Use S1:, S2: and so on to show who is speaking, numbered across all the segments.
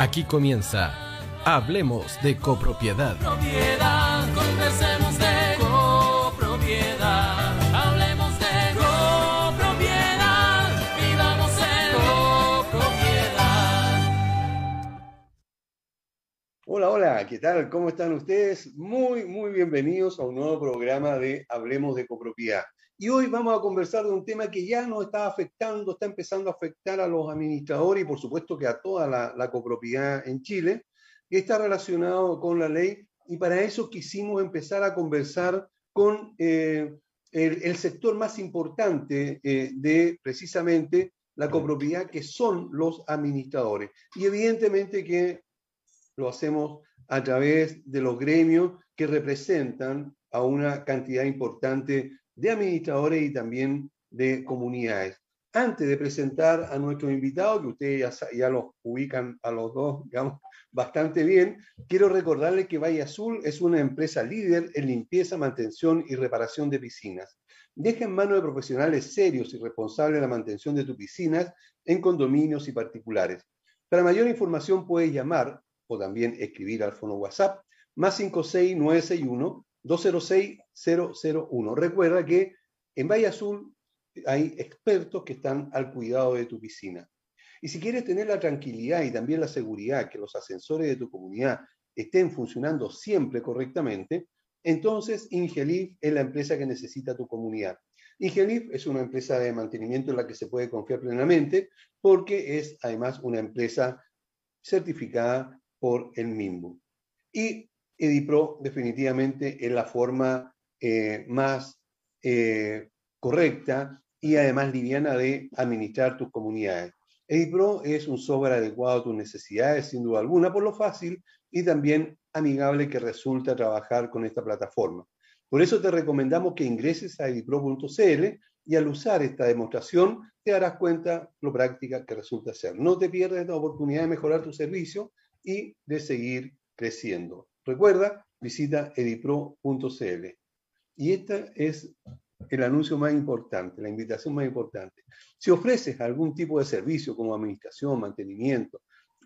S1: Aquí comienza Hablemos de copropiedad.
S2: Propiedad, conversemos de copropiedad. Hablemos de copropiedad. Vivamos en copropiedad.
S3: Hola, hola, ¿qué tal? ¿Cómo están ustedes? Muy, muy bienvenidos a un nuevo programa de Hablemos de copropiedad. Y hoy vamos a conversar de un tema que ya nos está afectando, está empezando a afectar a los administradores y por supuesto que a toda la, la copropiedad en Chile, que está relacionado con la ley. Y para eso quisimos empezar a conversar con eh, el, el, sector más importante eh, de precisamente la copropiedad, que son los administradores. Y evidentemente que lo hacemos a través de los gremios que representan a una cantidad importante de administradores y también de comunidades. Antes de presentar a nuestros invitados, que ustedes ya, ya los ubican a los dos, digamos, bastante bien, quiero recordarles que Valle Azul es una empresa líder en limpieza, mantención y reparación de piscinas. Deja en manos de profesionales serios y responsables la mantención de tus piscinas en condominios y particulares. Para mayor información puedes llamar o también escribir al fono WhatsApp más 56961 206-001. Recuerda que en Valle Azul hay expertos que están al cuidado de tu piscina. Y si quieres tener la tranquilidad y también la seguridad que los ascensores de tu comunidad estén funcionando siempre correctamente, entonces Ingelif es la empresa que necesita tu comunidad. Ingelif es una empresa de mantenimiento en la que se puede confiar plenamente porque es además una empresa certificada por el MIMBU. Y Edipro definitivamente es la forma eh, más eh, correcta y además liviana de administrar tus comunidades. Edipro es un software adecuado a tus necesidades, sin duda alguna, por lo fácil y también amigable que resulta trabajar con esta plataforma. Por eso te recomendamos que ingreses a edipro.cl y al usar esta demostración te darás cuenta lo práctica que resulta ser. No te pierdas la oportunidad de mejorar tu servicio y de seguir creciendo. Recuerda, visita edipro.cl. Y este es el anuncio más importante, la invitación más importante. Si ofreces algún tipo de servicio como administración, mantenimiento,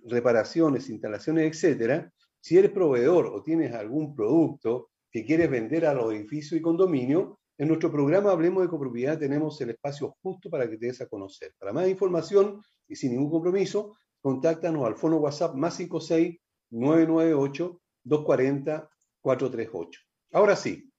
S3: reparaciones, instalaciones, etcétera, si eres proveedor o tienes algún producto que quieres vender a los edificios y condominios, en nuestro programa Hablemos de Copropiedad tenemos el espacio justo para que te des a conocer. Para más información y sin ningún compromiso, contáctanos al fono WhatsApp más 56 998 240-438. Ahora sí,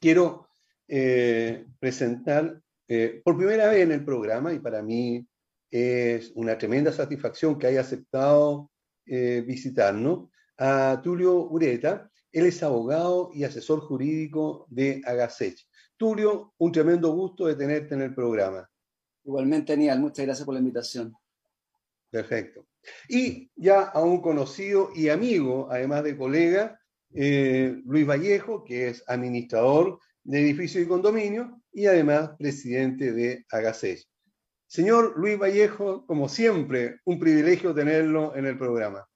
S3: quiero eh, presentar eh, por primera vez en el programa, y para mí es una tremenda satisfacción que haya aceptado eh, visitarnos, a Tulio Ureta. Él es abogado y asesor jurídico de Agasech. Tulio, un tremendo gusto de tenerte en el programa.
S4: Igualmente, Aníbal, muchas gracias por la invitación.
S3: Perfecto. Y ya a un conocido y amigo, además de colega, eh, Luis Vallejo, que es administrador de edificios y condominios y además presidente de Agasés. Señor Luis Vallejo, como siempre, un privilegio tenerlo en el programa.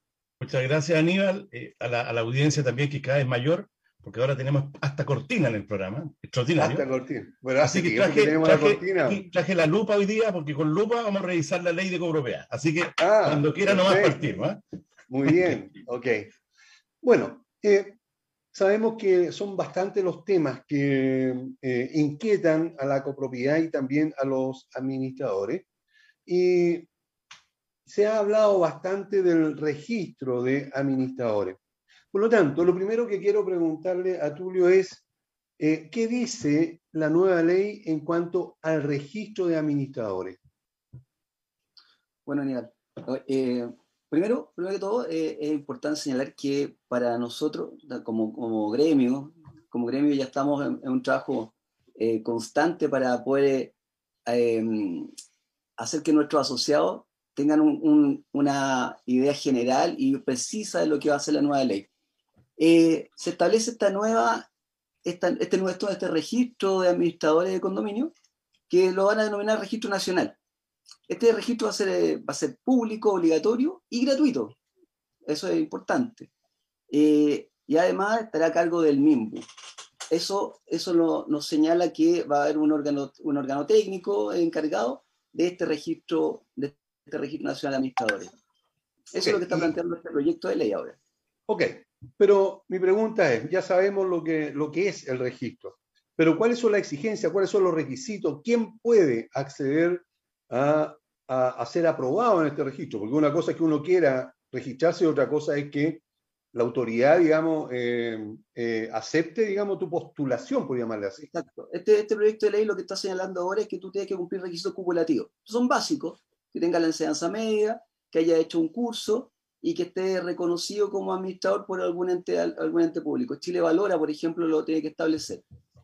S5: Muchas gracias, Aníbal, eh, a, la, a, la, audiencia también, que cada vez mayor, porque ahora tenemos hasta cortina en el programa, extraordinario.
S3: Hasta cortina. Bueno, así, que, traje, que
S5: traje, la cortina. traje la lupa hoy día, porque con lupa vamos a revisar la ley de copropiedad. Así que ah, cuando quiera nomás partimos. ¿eh?
S3: Muy bien, ok. Bueno, eh, sabemos que son bastantes los temas que eh, inquietan a la copropiedad y también a los administradores. Y se ha hablado bastante del registro de administradores. Por lo tanto, lo primero que quiero preguntarle a Tulio es, eh, ¿qué dice la nueva ley en cuanto al registro de administradores?
S4: Bueno, Aníbal, eh, primero, primero que todo, eh, es importante señalar que para nosotros, como, como gremio, como gremio ya estamos en, un trabajo constante para poder em, hacer que nuestros asociados tengan un, un, una idea general y precisa de lo que va a ser la nueva ley. Eh, se establece esta nueva, esta, este nuevo este registro de administradores de condominio, que lo van a denominar registro nacional. Este registro va a ser, eh, va a ser público, obligatorio y gratuito. Eso es importante. Eh, y además estará a cargo del MIMBU. Eso, eso lo, nos señala que va a haber un órgano, un órgano técnico encargado de este registro, de este registro nacional de administradores. Eso es lo que está
S3: y-
S4: planteando este proyecto de ley ahora.
S3: Ok, pero mi pregunta es, ya sabemos lo que, lo que es el registro, pero ¿cuáles son las exigencias, cuáles son los requisitos? ¿Quién puede acceder a, a- ser aprobado en este registro? Porque una cosa es que uno quiera registrarse y otra cosa es que la autoridad, digamos, eh, eh, acepte, digamos, tu postulación, por llamarle así.
S4: Exacto. Este, este proyecto de ley lo que está señalando ahora es que tú tienes que cumplir requisitos cumulativos. Son básicos, que tenga la enseñanza media, que haya hecho un curso y que esté reconocido como administrador por algún ente, algún ente público. Chile Valora, por ejemplo, lo tiene que establecer.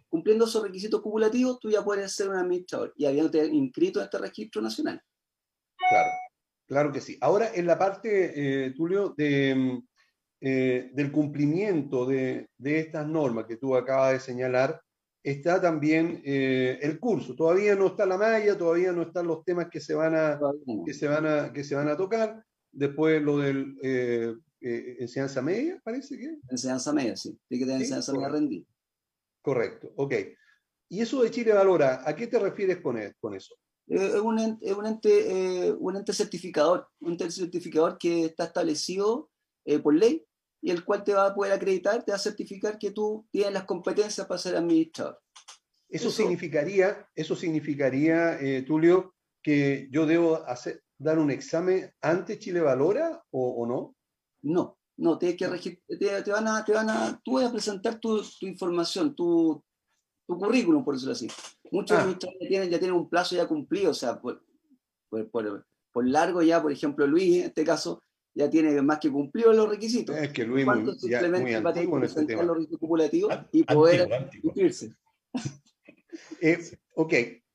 S4: Cumpliendo esos requisitos cumulativos, tú ya puedes ser un administrador y habiéndote inscrito en este registro nacional.
S3: Claro, claro que sí. Ahora, en la parte, eh, Tulio, de, eh, del cumplimiento de, de estas normas que tú acabas de señalar, está también eh, el curso. Todavía no está la malla, todavía no están los temas que se van a, que se van a, que se van a tocar. Después lo del eh, eh, enseñanza media, parece que.
S4: Enseñanza media, sí. Tiene que tener enseñanza media
S3: correcto.
S4: rendida.
S3: Correcto, ok. Y eso de Chile Valora, ¿a qué te refieres con, e- con eso?
S4: Eh, Es un ente, un ente, eh, un ente certificador, un ente certificador que está establecido por ley y el cual te va a poder acreditar, te va a certificar que tú tienes las competencias para ser administrador.
S3: Eso,
S4: Eso.
S3: significaría, eso significaría, Tulio, que yo debo hacer, dar un examen antes Chile Valora o, o no?
S4: No, no, tienes que te, te van a, te van a, tú vas a presentar tu, tu información, tu, tu currículum, por decirlo así. Muchos
S3: Ah.
S4: administradores ya tienen, ya tienen un plazo ya cumplido, o sea, por, por, por- por largo ya, por ejemplo, Luis, en este caso, ya tiene más que cumplido los requisitos.
S3: Es que Luis
S4: ¿Cuánto
S3: muy, ya, muy
S4: simplemente va a tener
S3: antiguo
S4: que
S3: en este
S4: presentar los requisitos cumulativos y poder
S5: antiguo, antiguo.
S4: inscribirse?
S3: Eh, ok,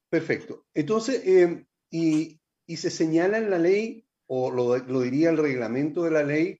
S3: perfecto. Entonces, eh, y, y se señala en la ley, o lo, lo diría el reglamento de la ley,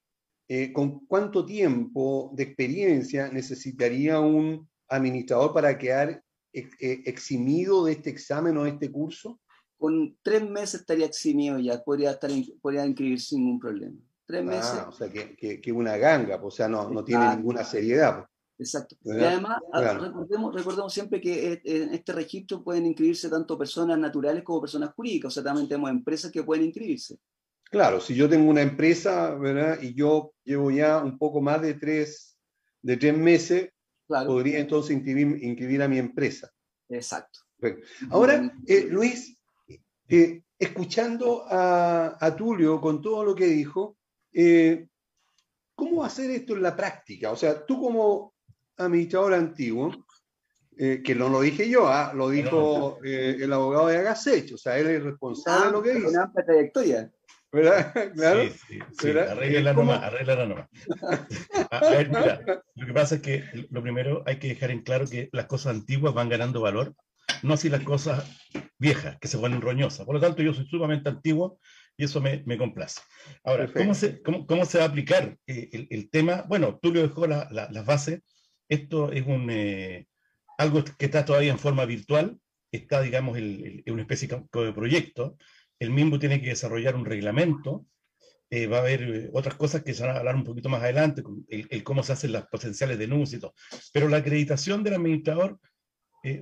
S3: eh, con cuánto tiempo de experiencia necesitaría un administrador para quedar ex- eh, eximido de este examen o de este curso.
S4: Con tres meses estaría eximido ya, podría, estar, podría inscribirse sin ningún problema. Tres meses,
S3: Ah, o sea, que, que, que una ganga, pues, o sea, no, no tiene
S4: Exacto.
S3: ninguna seriedad.
S4: Exacto. Y además,
S3: Claro.
S4: recordemos, recordemos siempre que eh, en este registro pueden inscribirse tanto personas naturales como personas jurídicas, o sea, también tenemos empresas que pueden inscribirse.
S3: Claro, si yo tengo una empresa, ¿verdad? Y yo llevo ya un poco más de tres, de tres meses,
S4: Claro,
S3: podría entonces inscribir, inscribir a mi empresa.
S4: exacto.
S3: Ahora, eh, Luis, eh, escuchando a, a Tulio con todo lo que dijo, eh, ¿cómo hacer esto en la práctica? O sea, tú como administrador antiguo, eh, que no lo dije yo, ah, lo dijo eh, el abogado de Agasech, o sea, él es responsable de lo que dice,
S4: Una amplia trayectoria.
S3: ¿verdad? Claro.
S5: Sí, sí, sí,
S3: ¿Cómo?
S5: nomás, arréglala nomás. A, a ver, mira, lo que pasa es que lo primero hay que dejar en claro que las cosas antiguas van ganando valor, no así las cosas viejas, que se ponen roñosas. Por lo tanto, yo soy sumamente antiguo y eso me, me complace. Ahora. ¿cómo se, cómo, cómo se va a aplicar eh, el, el tema? Bueno, Tulio dejó la- la- las bases. Esto es un, eh, algo que está todavía en forma virtual. Está, digamos, el, el- una especie de proyecto. El mismo tiene que desarrollar un reglamento. Eh, va a haber eh, otras cosas que se van a hablar un poquito más adelante, el, el cómo se hacen las potenciales denuncias y todo. Pero la acreditación del administrador,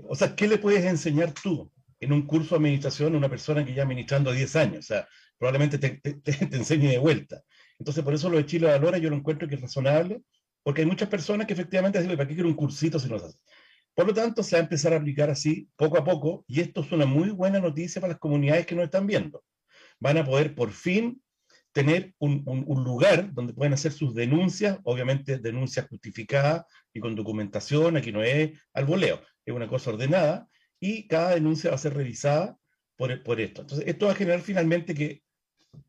S5: o sea, ¿qué le puedes enseñar tú en un curso de administración a una persona que ya administrando 10 años? O sea, probablemente te, te, te- te enseñe de vuelta. Entonces, por eso lo de Chile Valora yo lo encuentro que es razonable, porque hay muchas personas que efectivamente dicen, ¿para qué quiero un cursito si no se hace? Por lo tanto, se va a empezar a aplicar así, poco a poco, y esto es una muy buena noticia para las comunidades que nos están viendo. Van a poder por fin tener un lugar donde pueden hacer sus denuncias, obviamente denuncias justificadas y con documentación, aquí no es al voleo, es una cosa ordenada, y cada denuncia va a ser revisada por, por esto. Entonces, esto va a generar finalmente que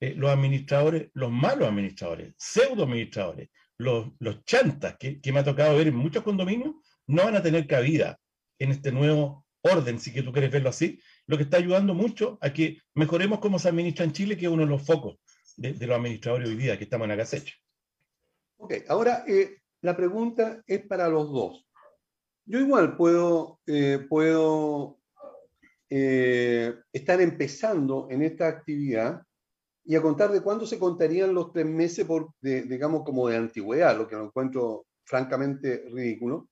S5: eh, los administradores, los malos administradores, pseudo administradores, los, los chantas que, que me ha tocado ver en muchos condominios, no van a tener cabida en este nuevo orden, si que tú quieres verlo así, lo que está ayudando mucho a que mejoremos cómo se administra en Chile, que es uno de los focos de, de los administradores hoy día, que estamos en la casecha.
S3: Ok, ahora eh, la pregunta es para los dos. Yo igual puedo, eh, puedo estar empezando en esta actividad y a contar de cuándo se contarían los tres meses, por, de- digamos, como de antigüedad, lo que lo encuentro francamente ridículo.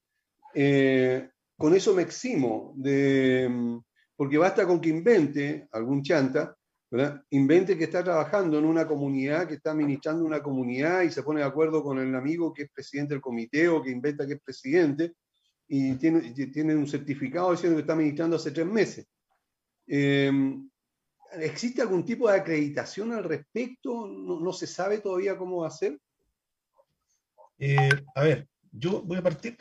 S3: Eh, con eso me eximo de, porque basta con que invente algún chanta ¿verdad? Invente que está trabajando en una comunidad, que está administrando una comunidad y se pone de acuerdo con el amigo que es presidente del comité o que inventa que es presidente y tiene, tiene un certificado diciendo que está administrando hace tres meses. Eh, ¿Existe algún tipo de acreditación al respecto? ¿No, no se sabe todavía cómo va a ser?
S5: Eh, a ver, yo voy a partir.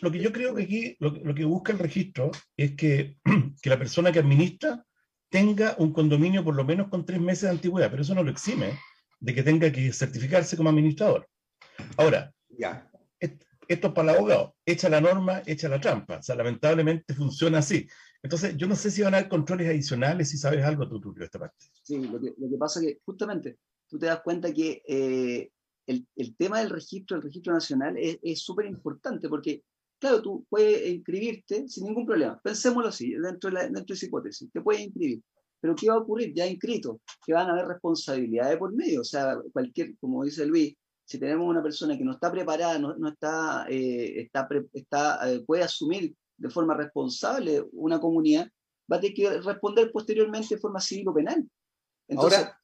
S5: Lo que yo creo que aquí, lo, lo que busca el registro es que, que la persona que administra tenga un condominio por lo menos con tres meses de antigüedad, pero eso no lo exime de que tenga que certificarse como administrador. Ahora,
S3: Ya.
S5: esto es para el abogado, echa la norma, echa la trampa. O sea, lamentablemente funciona así. Entonces, yo no sé si van a haber controles adicionales, si sabes algo tú, Tulio, esta parte.
S4: Sí, lo que, lo que pasa es que justamente tú te das cuenta que eh, el, el tema del registro, el registro nacional, es súper importante porque, claro, tú puedes inscribirte sin ningún problema. Pensémoslo así, dentro de, la, dentro de esa hipótesis, te puedes inscribir. Pero ¿qué va a ocurrir? Ya inscrito, que van a haber responsabilidades por medio. O sea, cualquier, como dice Luis, si tenemos una persona que no está preparada, no, no está, eh, está, está eh, puede asumir de forma responsable una comunidad, va a tener que responder posteriormente de forma civil o penal. Entonces,
S3: Ahora,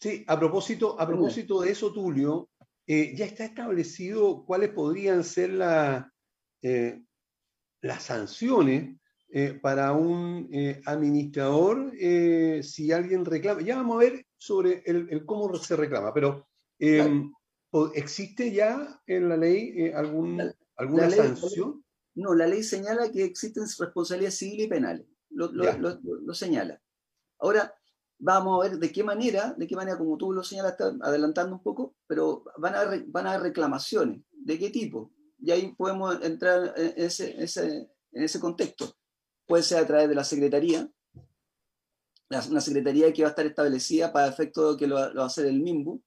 S3: sí, a propósito, a propósito de eso, Tulio, eh, ya está establecido cuáles podrían ser la, eh, las sanciones eh, para un administrador si alguien reclama. Ya vamos a ver sobre el, el cómo se reclama, pero
S4: Claro.
S3: po- ¿existe ya en la ley algún,
S4: La-
S3: alguna
S4: la ley-
S3: sanción?
S4: No, la ley señala que existen responsabilidades civiles y penales. Lo, lo-
S3: Ya.
S4: lo- lo- lo señala. Ahora, vamos a ver de qué manera, de qué manera, como tú lo señalaste, adelantando un poco, pero van a haber, van a haber reclamaciones. ¿De qué tipo? Y ahí podemos entrar en ese, ese- en ese contexto. Puede ser a través de la Secretaría, una Secretaría que va a estar establecida para efecto de que lo va a hacer el MIMBU,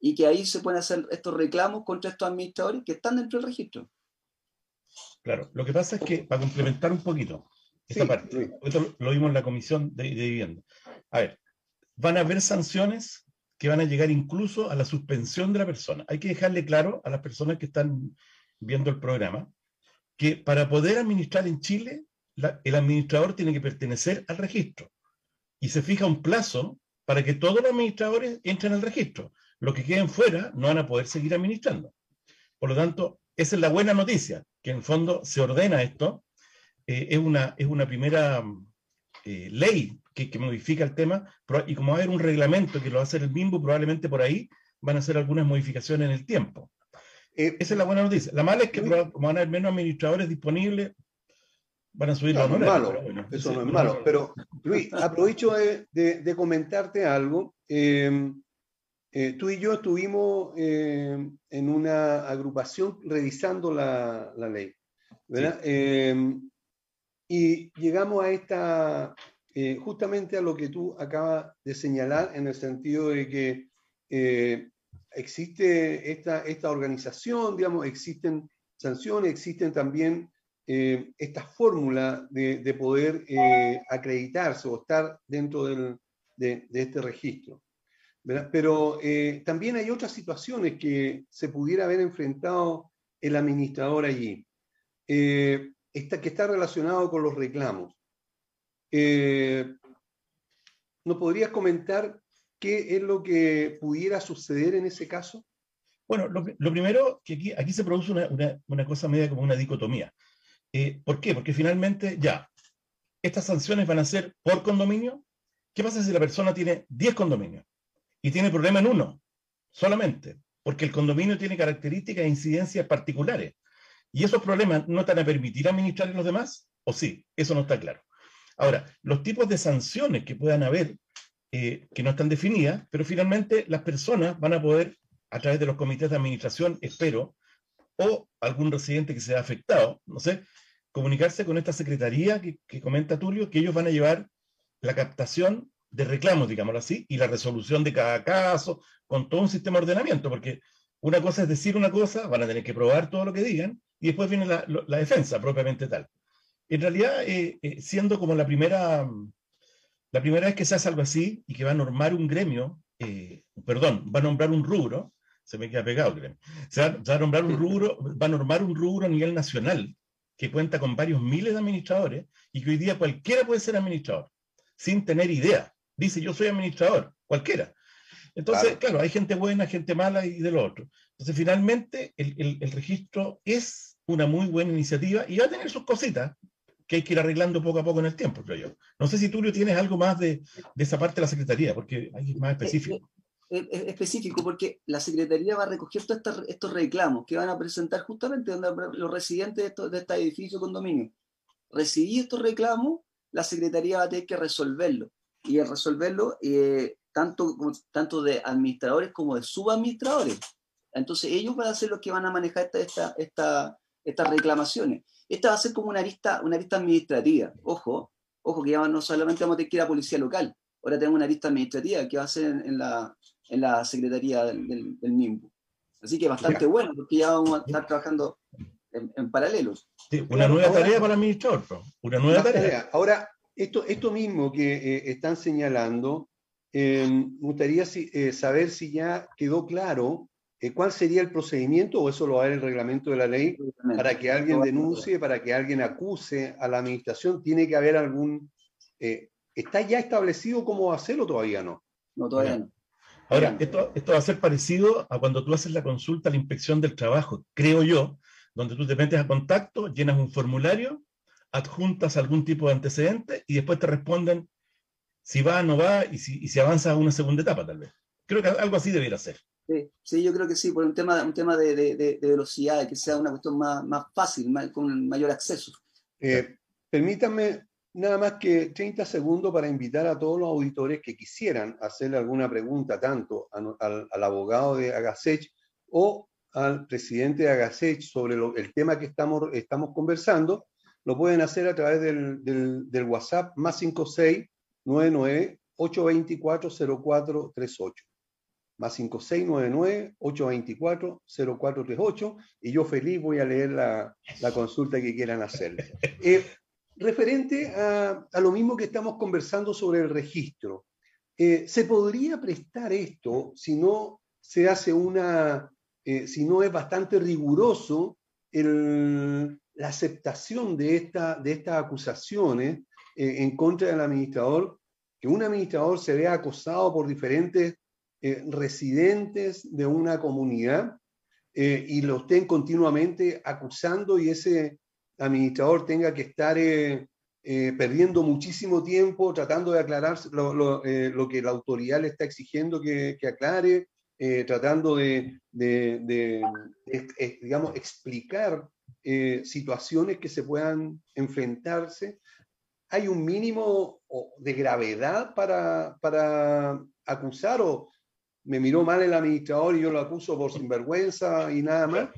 S4: y que ahí se pueden hacer estos reclamos contra estos administradores que están dentro del registro.
S5: Claro, lo que pasa es que, para complementar un poquito esta
S3: Sí,
S5: parte, esto lo- lo vimos en la comisión de, de vivienda. A ver, van a haber sanciones que van a llegar incluso a la suspensión de la persona. Hay que dejarle claro a las personas que están viendo el programa que para poder administrar en Chile, la- el administrador tiene que pertenecer al registro y se fija un plazo para que todos los administradores entren al registro. Los que queden fuera no van a poder seguir administrando. Por lo tanto, esa es la buena noticia, que en el fondo se ordena esto. eh, es, una, es una primera eh, ley que, que modifica el tema, y como va a haber un reglamento que lo va a hacer el MIMBU, probablemente por ahí van a hacer algunas modificaciones en el tiempo.
S3: Eh,
S5: Esa es la buena noticia. La mala es que como van a haber menos administradores disponibles, van a subir
S3: No,
S5: los
S3: no es
S5: honorarios,
S3: malo,
S5: pero bueno,
S3: eso no es malo. Pero, Luis, aprovecho de, de- de comentarte algo. Eh, eh, tú y yo estuvimos eh, en una agrupación revisando la, la ley, ¿verdad? Eh, y llegamos a esta, eh, justamente a lo que tú acabas de señalar, en el sentido de que existe esta, esta organización, digamos, existen sanciones, existen también esta fórmula de, de poder acreditarse o estar dentro del- de, de este registro. Pero eh, también hay otras situaciones que se pudiera haber enfrentado el administrador allí, eh, esta, que está relacionado con los reclamos. Eh, ¿No podrías comentar qué es lo que pudiera suceder en ese caso?
S5: Bueno, lo, primero, que aquí, se produce una cosa media como una dicotomía. Eh, ¿Por qué? Porque finalmente ya, estas sanciones van a ser por condominio. ¿Qué pasa si la persona tiene 10 condominios y tiene problema en uno solamente? Porque el condominio tiene características e incidencias particulares. ¿Y esos problemas no te van a permitir administrar los demás? ¿O sí? Eso no está claro. Ahora, los tipos de sanciones que puedan haber, eh, que no están definidas, pero finalmente las personas van a poder a través de los comités de administración, espero, o algún residente que sea afectado, no sé, comunicarse con esta secretaría que, que comenta Tulio, que ellos van a llevar la captación de reclamos, digámoslo así, y la resolución de cada caso, con todo un sistema de ordenamiento, porque una cosa es decir una cosa, van a tener que probar todo lo que digan, y después viene la, defensa propiamente tal. En realidad, eh, eh, siendo como la primera, la primera vez que se hace algo así y que va a normar un gremio, eh, perdón, va a nombrar un rubro, se me queda pegado, creo. Se va, se va a nombrar un rubro, va a normar un rubro a nivel nacional que cuenta con varios miles de administradores y que hoy día cualquiera puede ser administrador, sin tener idea. Dice yo soy administrador, cualquiera. Entonces, claro, hay gente buena, gente mala y de lo otro. Entonces, finalmente, el, el- el registro es una muy buena iniciativa y va a tener sus cositas que hay que ir arreglando poco a poco en el tiempo, creo yo. No sé si Tulio tienes algo más de, de esa parte de la Secretaría, porque hay más específico.
S4: es, es específico porque la Secretaría va a recoger todos estos, reclamos que van a presentar justamente donde los residentes de, estos, de este edificio condominio. Recibí estos reclamos, la Secretaría va a tener que resolverlo. Y al resolverlo, eh, tanto, tanto de administradores como de subadministradores. Entonces ellos van a ser los que van a manejar esta, esta, esta- estas reclamaciones. Esta va a ser como una lista, una lista administrativa. Ojo, ojo que ya no solamente vamos a tener que ir a policía local, ahora tenemos una lista administrativa que va a ser en, en la, en la Secretaría del, del, del MIMBU. Así que bastante
S3: Ya.
S4: bueno, porque ya vamos a estar trabajando en, en paralelo.
S5: Sí, una nueva
S3: ahora-
S5: tarea para el administrador, una nueva tarea.
S3: tarea. Ahora, esto, esto mismo que eh, están señalando, eh, me gustaría si- eh, saber si ya quedó claro eh, cuál sería el procedimiento, o eso lo va a ver el reglamento de la ley, para que alguien denuncie, para que alguien acuse a la administración, tiene que haber algún... eh, ¿Está ya establecido cómo hacerlo o todavía no?
S4: No, todavía no.
S5: Ahora, esto, esto va a ser parecido a cuando tú haces la consulta a la inspección del trabajo, creo yo, donde tú te metes a contacto, llenas un formulario, adjuntas algún tipo de antecedente y después te responden si va o no va y si, y si avanzas a una segunda etapa, tal vez. Creo que algo así debiera ser.
S4: Sí, sí, yo creo que sí, por un tema, un tema de, de, de- de velocidad, de que sea una cuestión más, más fácil, más- con mayor acceso.
S3: Eh, permítanme nada más que 30 segundos para invitar a todos los auditores que quisieran hacerle alguna pregunta tanto a al, al abogado de Agasech o al presidente de Agasech sobre lo- el tema que estamos, estamos conversando, lo pueden hacer a través del, del- del WhatsApp más 5699 824 0438 más 5699-824-0438 y yo feliz voy a leer la, la consulta que quieran hacer. Eh, referente a, a lo mismo que estamos conversando sobre el registro, eh, ¿se podría prestar esto si no se hace una, eh, si no es bastante riguroso el- la aceptación de, esta, de estas acusaciones eh, en contra del administrador, que un administrador se vea acosado por diferentes eh, residentes de una comunidad eh, y lo estén continuamente acusando y ese administrador tenga que estar eh, eh, perdiendo muchísimo tiempo tratando de aclarar lo, que la autoridad le está exigiendo que, aclare, tratando de, de- digamos, explicar eh, situaciones que se puedan enfrentarse. ¿Hay un mínimo de gravedad para, para acusar o me miró mal el administrador y yo lo acuso por sinvergüenza y nada más?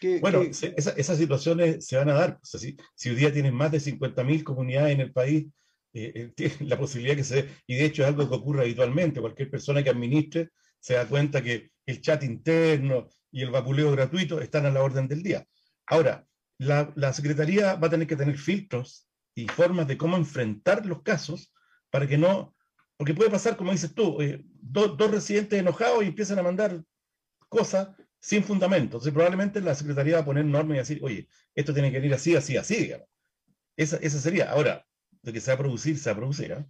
S3: ¿Qué-
S5: Bueno,
S3: qué-
S5: esa- esas situaciones se van a dar. O sea, si, si hoy día tienes más de 50.000 comunidades en el país, eh, eh, la posibilidad que se y de hecho es algo que ocurre habitualmente, cualquier persona que administre se da cuenta que el chat interno y el vapuleo gratuito están a la orden del día. Ahora, la, Secretaría va a tener que tener filtros y formas de cómo enfrentar los casos para que no, porque puede pasar, como dices tú, eh, do- dos residentes enojados y empiezan a mandar cosas sin fundamento. Entonces, probablemente la Secretaría va a poner normas y decir, oye, esto tiene que ir así, así, así, digamos. Esa, esa sería. Ahora, de que se va a producir, se va a producir. ¿ah?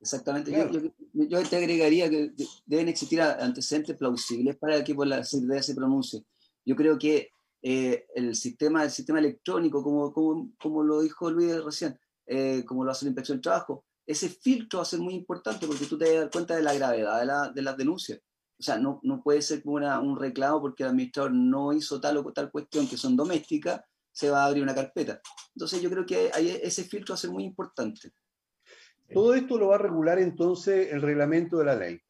S4: Exactamente.
S3: Claro.
S4: Yo, yo- yo te agregaría que de- deben existir antecedentes plausibles para que por la Secretaría se pronuncie. Yo creo que eh, el, sistema, el sistema electrónico, como, como, como lo dijo Luis recién, eh, como lo hace la Inspección del Trabajo, ese filtro va a ser muy importante porque tú te vas a dar cuenta de la gravedad de, la- de las denuncias. O sea, no, no puede ser como una- un reclamo porque el administrador no hizo tal o tal cuestión que son domésticas, se va a abrir una carpeta. Entonces yo creo que ahí ese filtro va a ser muy importante.
S3: Todo esto lo va a regular entonces el reglamento de la ley.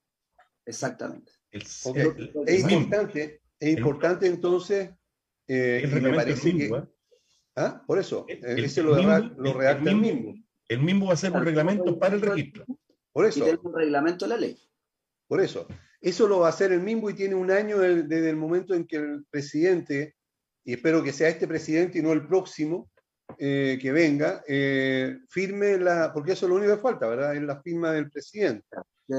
S4: Exactamente.
S5: El,
S3: Ok.
S5: el- el
S3: Es importante, es importante entonces, eh,
S5: el
S3: y me
S5: reglamento
S3: parece que,
S5: MIMBU, ¿ah?
S3: por eso,
S5: El-
S3: eh,
S5: el-
S3: ese
S5: el
S3: lo, redacta- lo
S5: el-
S3: redacta
S5: el
S3: mismo.
S5: El MIMBU va a hacer un reglamento para el registro.
S3: Por
S4: Y
S3: eso,
S4: tener un reglamento de la ley.
S3: por eso. Eso lo va a hacer el mismo y tiene un año desde el momento en que el presidente, y espero que sea este presidente y no el próximo eh, que venga, eh, firme la, porque eso es lo único que falta, ¿verdad? Es la firma del presidente.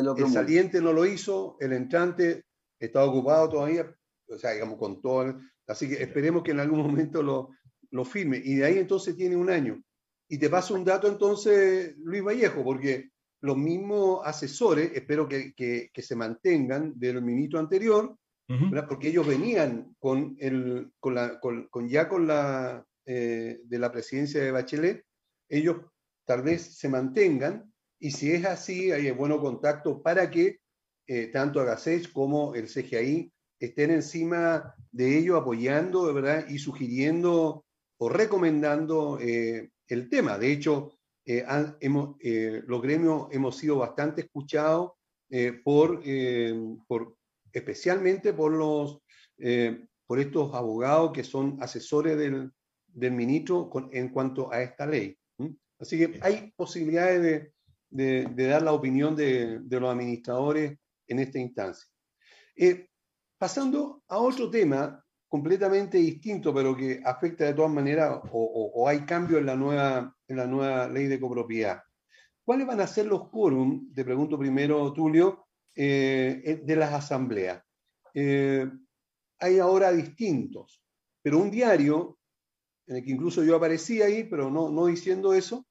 S4: lo
S3: El saliente no lo hizo, el entrante está ocupado todavía, o sea, digamos, con todo. el- Así que esperemos que en algún momento lo, lo firme. Y de ahí entonces tiene un año. Y te paso un dato entonces, Luis Vallejo, porque los mismos asesores, espero que, que- que se mantengan del ministro anterior. ¿verdad? porque ellos venían con, el, con, la, con, con- ya con la eh, de la presidencia de Bachelet, ellos tal vez se mantengan y si es así, hay bueno contacto para que eh, tanto Agacech como el CGI estén encima de ello apoyando verdad y sugiriendo o recomendando eh, el tema. De hecho, eh, han- hemos, eh, los gremios hemos sido bastante escuchados por, especialmente por estos abogados que son asesores del, del ministro con- en cuanto a esta ley. Así que hay posibilidades de, de- de dar la opinión de, de los administradores en esta instancia. Eh, pasando a otro tema completamente distinto, pero que afecta de todas maneras, o, o- o hay cambio en la, nueva, en la nueva ley de copropiedad. ¿Cuáles van a ser los quórum? Te pregunto primero, Tulio, eh, de las asambleas. Eh, hay ahora distintos, pero un diario, en el que incluso yo aparecía ahí, pero no, no diciendo eso,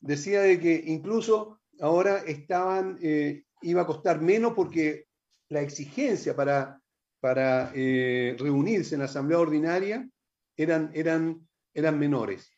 S3: decía de que incluso ahora estaban, eh, iba a costar menos porque la exigencia para, para eh, reunirse en la asamblea ordinaria eran, eran, eran menores.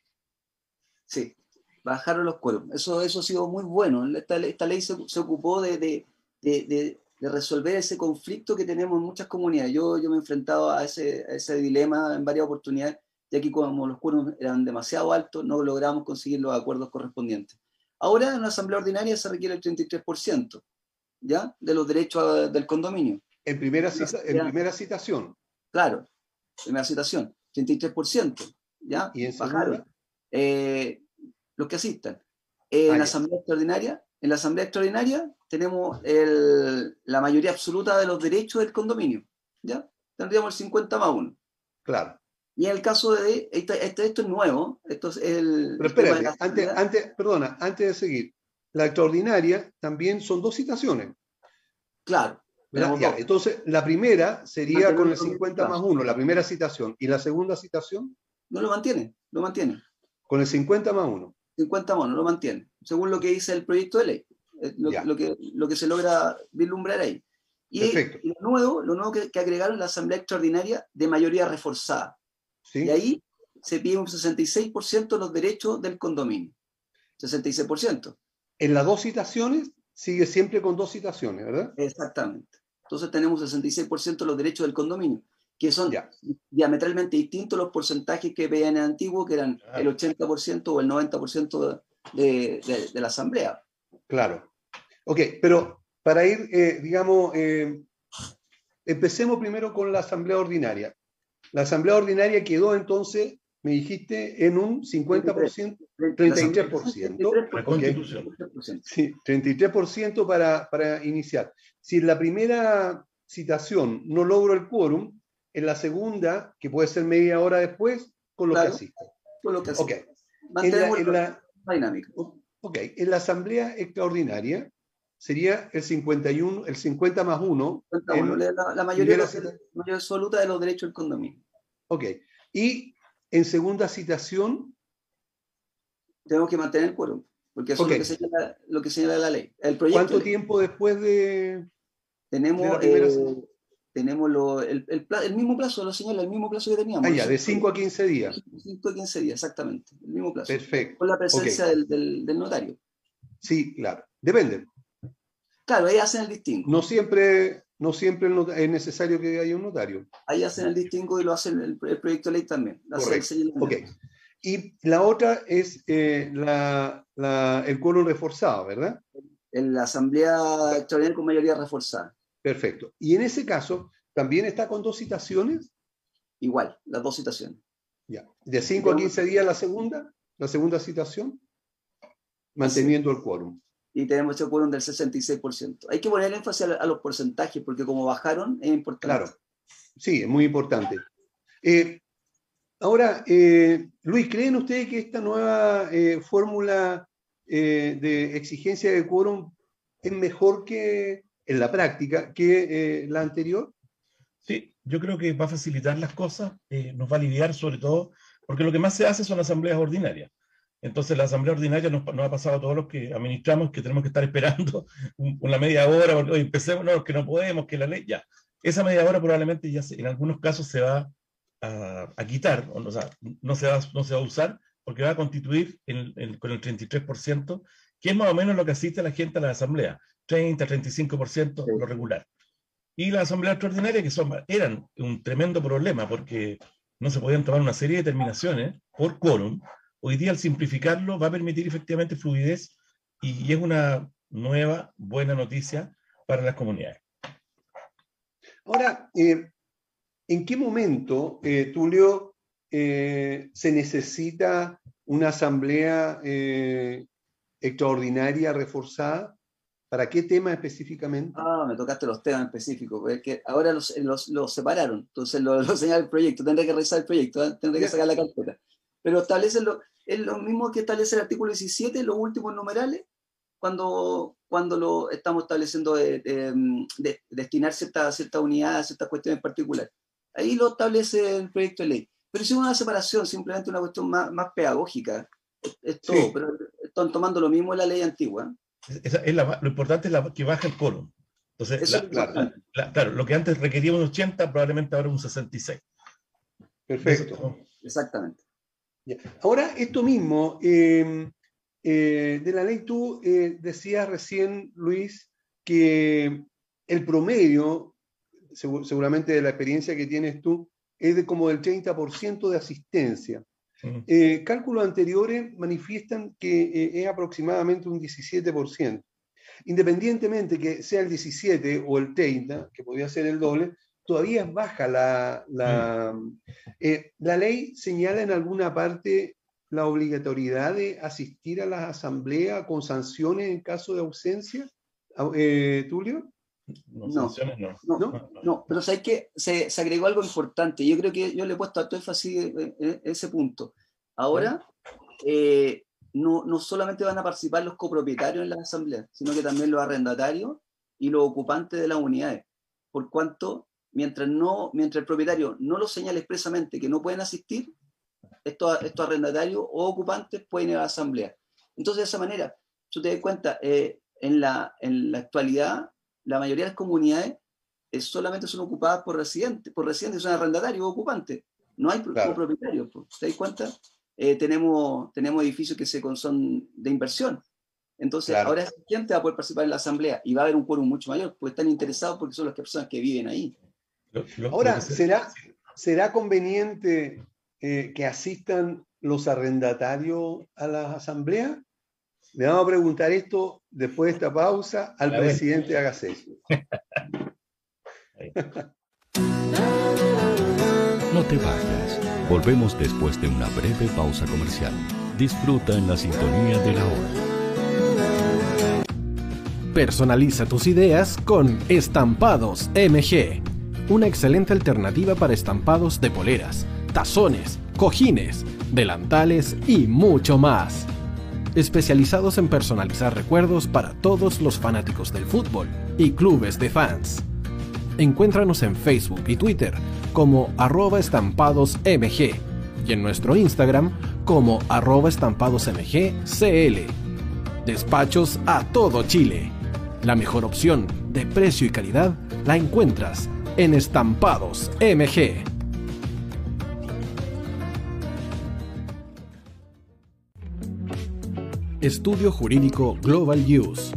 S4: Sí, bajaron los cuerpos. Eso, eso ha sido muy bueno. Esta, ley se, se ocupó de, de, de, de- de resolver ese conflicto que tenemos en muchas comunidades. Yo, yo me he enfrentado a ese, a ese dilema en varias oportunidades, ya que como los cuerpos eran demasiado altos, no logramos conseguir los acuerdos correspondientes. Ahora en una asamblea ordinaria se requiere el 33%, ¿ya? De los derechos a- del condominio.
S3: En primera, cita- en primera citación.
S4: Claro, primera citación, 33%, ¿ya?
S3: Y en
S4: Bajaron. Eh, los que asistan. Eh,
S3: Ah,
S4: en la asamblea extraordinaria, en la asamblea extraordinaria tenemos el- la mayoría absoluta de los derechos del condominio, ¿ya? Tendríamos el 50 más 1.
S3: claro.
S4: Y en el caso de, esto, esto, esto es nuevo, esto es el...
S3: Pero espérate, antes, antes, perdona, antes de seguir, la extraordinaria también son dos citaciones.
S4: Claro,
S3: Ya, entonces, la primera sería con el
S4: Mantenemos los
S3: 50 más
S4: resultados.
S3: 1, la primera citación. ¿Y la segunda citación?
S4: no lo mantiene, lo mantiene.
S3: Con el 50 más 1.
S4: 50 monos, lo mantiene, según lo que dice el proyecto de ley, eh, lo, lo que, lo que se logra vislumbrar ahí. Y,
S3: Perfecto.
S4: y lo nuevo, lo nuevo que, que agregaron la Asamblea Extraordinaria de mayoría reforzada.
S3: ¿Sí?
S4: Y ahí se pide un 66% de los derechos del condominio. 66%,
S3: En las dos citaciones sigue siempre con dos citaciones, ¿verdad?
S4: exactamente. Entonces tenemos 66% de los derechos del condominio, que son
S3: Ya.
S4: diametralmente distintos a los porcentajes que veían en antiguo, que eran
S5: Claro.
S4: el 80% o el 90% de, de- de la Asamblea.
S3: Claro. Ok, pero para ir, eh, digamos, eh, empecemos primero con la asamblea ordinaria. La asamblea ordinaria quedó entonces, me dijiste, en un 50%, 33%.
S5: La Constitución.
S4: 33%.
S3: sí, 33% para, para iniciar. Si en la primera citación no logro el quórum, en la segunda, que puede ser media hora después, con lo
S4: Claro.
S3: que asiste.
S4: Todo lo que
S3: Ok.
S4: hacemos.
S3: En la, en la-
S4: la dinámica.
S3: ok, en la asamblea extraordinaria sería el 51, el 50 más 1.
S4: Cuenta uno, la, la mayoría, la mayoría absoluta de los derechos del condominio.
S3: Ok. Y en segunda citación,
S4: Tenemos que mantener el quórum, porque eso es lo que, señala, lo que señala la ley. El proyecto
S3: ¿cuánto
S4: ley,
S3: tiempo después de,
S4: tenemos, eh, tenemos lo- el, el mismo plazo, lo señala, el mismo plazo que teníamos.
S3: Ah, ya, de 5 a 15 días.
S4: 5 a 15 días, exactamente. El mismo plazo.
S3: Perfecto.
S4: Con la presencia del, del- del notario.
S3: Sí, claro. Depende.
S4: Claro, ahí hacen el distingo.
S3: No siempre, no siempre es necesario que haya un notario.
S4: Ahí hacen el distingo y lo hacen el, el proyecto de ley también. Hace
S3: Correcto.
S4: señalamiento.
S3: Ok. Y la otra es eh, la, la- el quórum reforzado, ¿verdad?
S4: En la asamblea extraordinaria con mayoría reforzada.
S3: Perfecto. Y en ese caso, también está con dos citaciones,
S4: Igual, las dos citaciones.
S3: ya. De 5 a 15 días la segunda, la segunda citación, manteniendo el quórum.
S4: Y tenemos ese quórum del 66%. Hay que poner énfasis a, a los porcentajes, porque como bajaron, es importante.
S3: Claro. Sí, es muy importante. Eh, ahora, eh, Luis, ¿creen ustedes que esta nueva eh, fórmula eh, de exigencia de quórum es mejor que en la práctica que eh, la anterior?
S5: Sí, yo creo que va a facilitar las cosas, eh, nos va a aliviar sobre todo, porque lo que más se hace son asambleas ordinarias. Entonces la asamblea ordinaria nos, nos ha pasado a todos los que administramos que tenemos que estar esperando un- una media hora, porque, oye, empecemos, no, que no podemos, que la ley, ya. Esa media hora probablemente ya se- en algunos casos se va a, a quitar, o, o sea, no se, va, no se va a usar, porque va a constituir con el 33%, que es más o menos lo que asiste la gente a la asamblea, 30, 35%
S4: Sí.
S5: lo regular. Y la asamblea extraordinaria, que son, eran un tremendo problema, porque no se podían tomar una serie de determinaciones por quórum, hoy día al simplificarlo va a permitir efectivamente fluidez y, y es una nueva buena noticia para las comunidades.
S3: Ahora, eh, ¿en qué momento, eh, Tulio, eh, se necesita una asamblea eh, extraordinaria reforzada? ¿Para qué tema específicamente?
S4: Ah, me tocaste los temas específicos, porque ahora los, los, los separaron, entonces lo, lo señala el proyecto, tendré que revisar el proyecto, ¿eh? tendré que sacar la carpeta. Pero establece lo, es lo mismo que establece el artículo 17, los últimos numerales, cuando, cuando lo estamos estableciendo de, de- de- destinar ciertas cierta unidades, ciertas cuestiones en particular. Ahí lo establece el proyecto de ley. Pero es una separación, simplemente una cuestión más, más pedagógica. Es, es todo,
S3: Sí.
S4: pero están tomando lo mismo en la ley antigua.
S5: Esa es la- lo importante es la- que baja el quórum. Entonces, la-
S4: es
S3: claro.
S5: la- claro, lo que antes requería un 80, probablemente ahora un 66.
S3: Perfecto.
S4: Exactamente.
S3: Ya. Ahora, esto mismo, eh, eh, de la ley, tú eh, decías recién, Luis, que el promedio, segu- seguramente de la experiencia que tienes tú, es de como del 30% de asistencia. Eh, cálculos anteriores manifiestan que es aproximadamente un 17%. Independientemente que sea el 17 o el 30, que podría ser el doble, todavía es baja la, la, eh, la ley señala en alguna parte la obligatoriedad de asistir a la asamblea con sanciones en caso de ausencia. Au- eh, Tulio,
S5: No,
S4: No.
S5: sanciones no.
S4: No,
S3: ¿no?
S4: No, pero sabes que se, se agregó algo importante. Yo creo que yo le he puesto alto énfasis en, en ese punto. Ahora, eh, no, no solamente van a participar los copropietarios en las asambleas, sino que también los arrendatarios y los ocupantes de las unidades. Por cuanto, mientras, no, mientras el propietario no lo señale expresamente que no pueden asistir, estos, estos arrendatarios o ocupantes pueden ir a la asamblea. Entonces, de esa manera, tú te das cuenta, eh, en, la, en la actualidad, la mayoría de las comunidades eh, solamente son ocupadas por residentes, por residentes son arrendatarios o ocupantes. No hay
S3: Claro.
S4: propietarios. pues. ¿Te das cuenta? Eh, tenemos, tenemos edificios que se, son de inversión. Entonces,
S3: Claro.
S4: ahora esa gente va a poder participar en la asamblea y va a haber un quórum mucho mayor, porque están interesados porque son las personas que viven ahí.
S5: Lo- lo-
S3: ahora,
S5: lo que se-
S3: ¿será, ¿será conveniente eh, que asistan los arrendatarios a las asambleas? Le vamos a preguntar esto después de esta pausa al presidente Agacés.
S6: No te vayas. Volvemos después de una breve pausa comercial. Disfruta en la sintonía de la hora.
S1: Personaliza tus ideas con Estampados MG. Una excelente alternativa para estampados de poleras, tazones, cojines, delantales y mucho más. Especializados en personalizar recuerdos para todos los fanáticos del fútbol y clubes de fans. Encuéntranos en Facebook y Twitter como arroba estampadosmg y en nuestro Instagram como arroba estampadosmgcl. Despachos a todo Chile. La mejor opción de precio y calidad la encuentras en Estampados MG. Estudio Jurídico Global Use.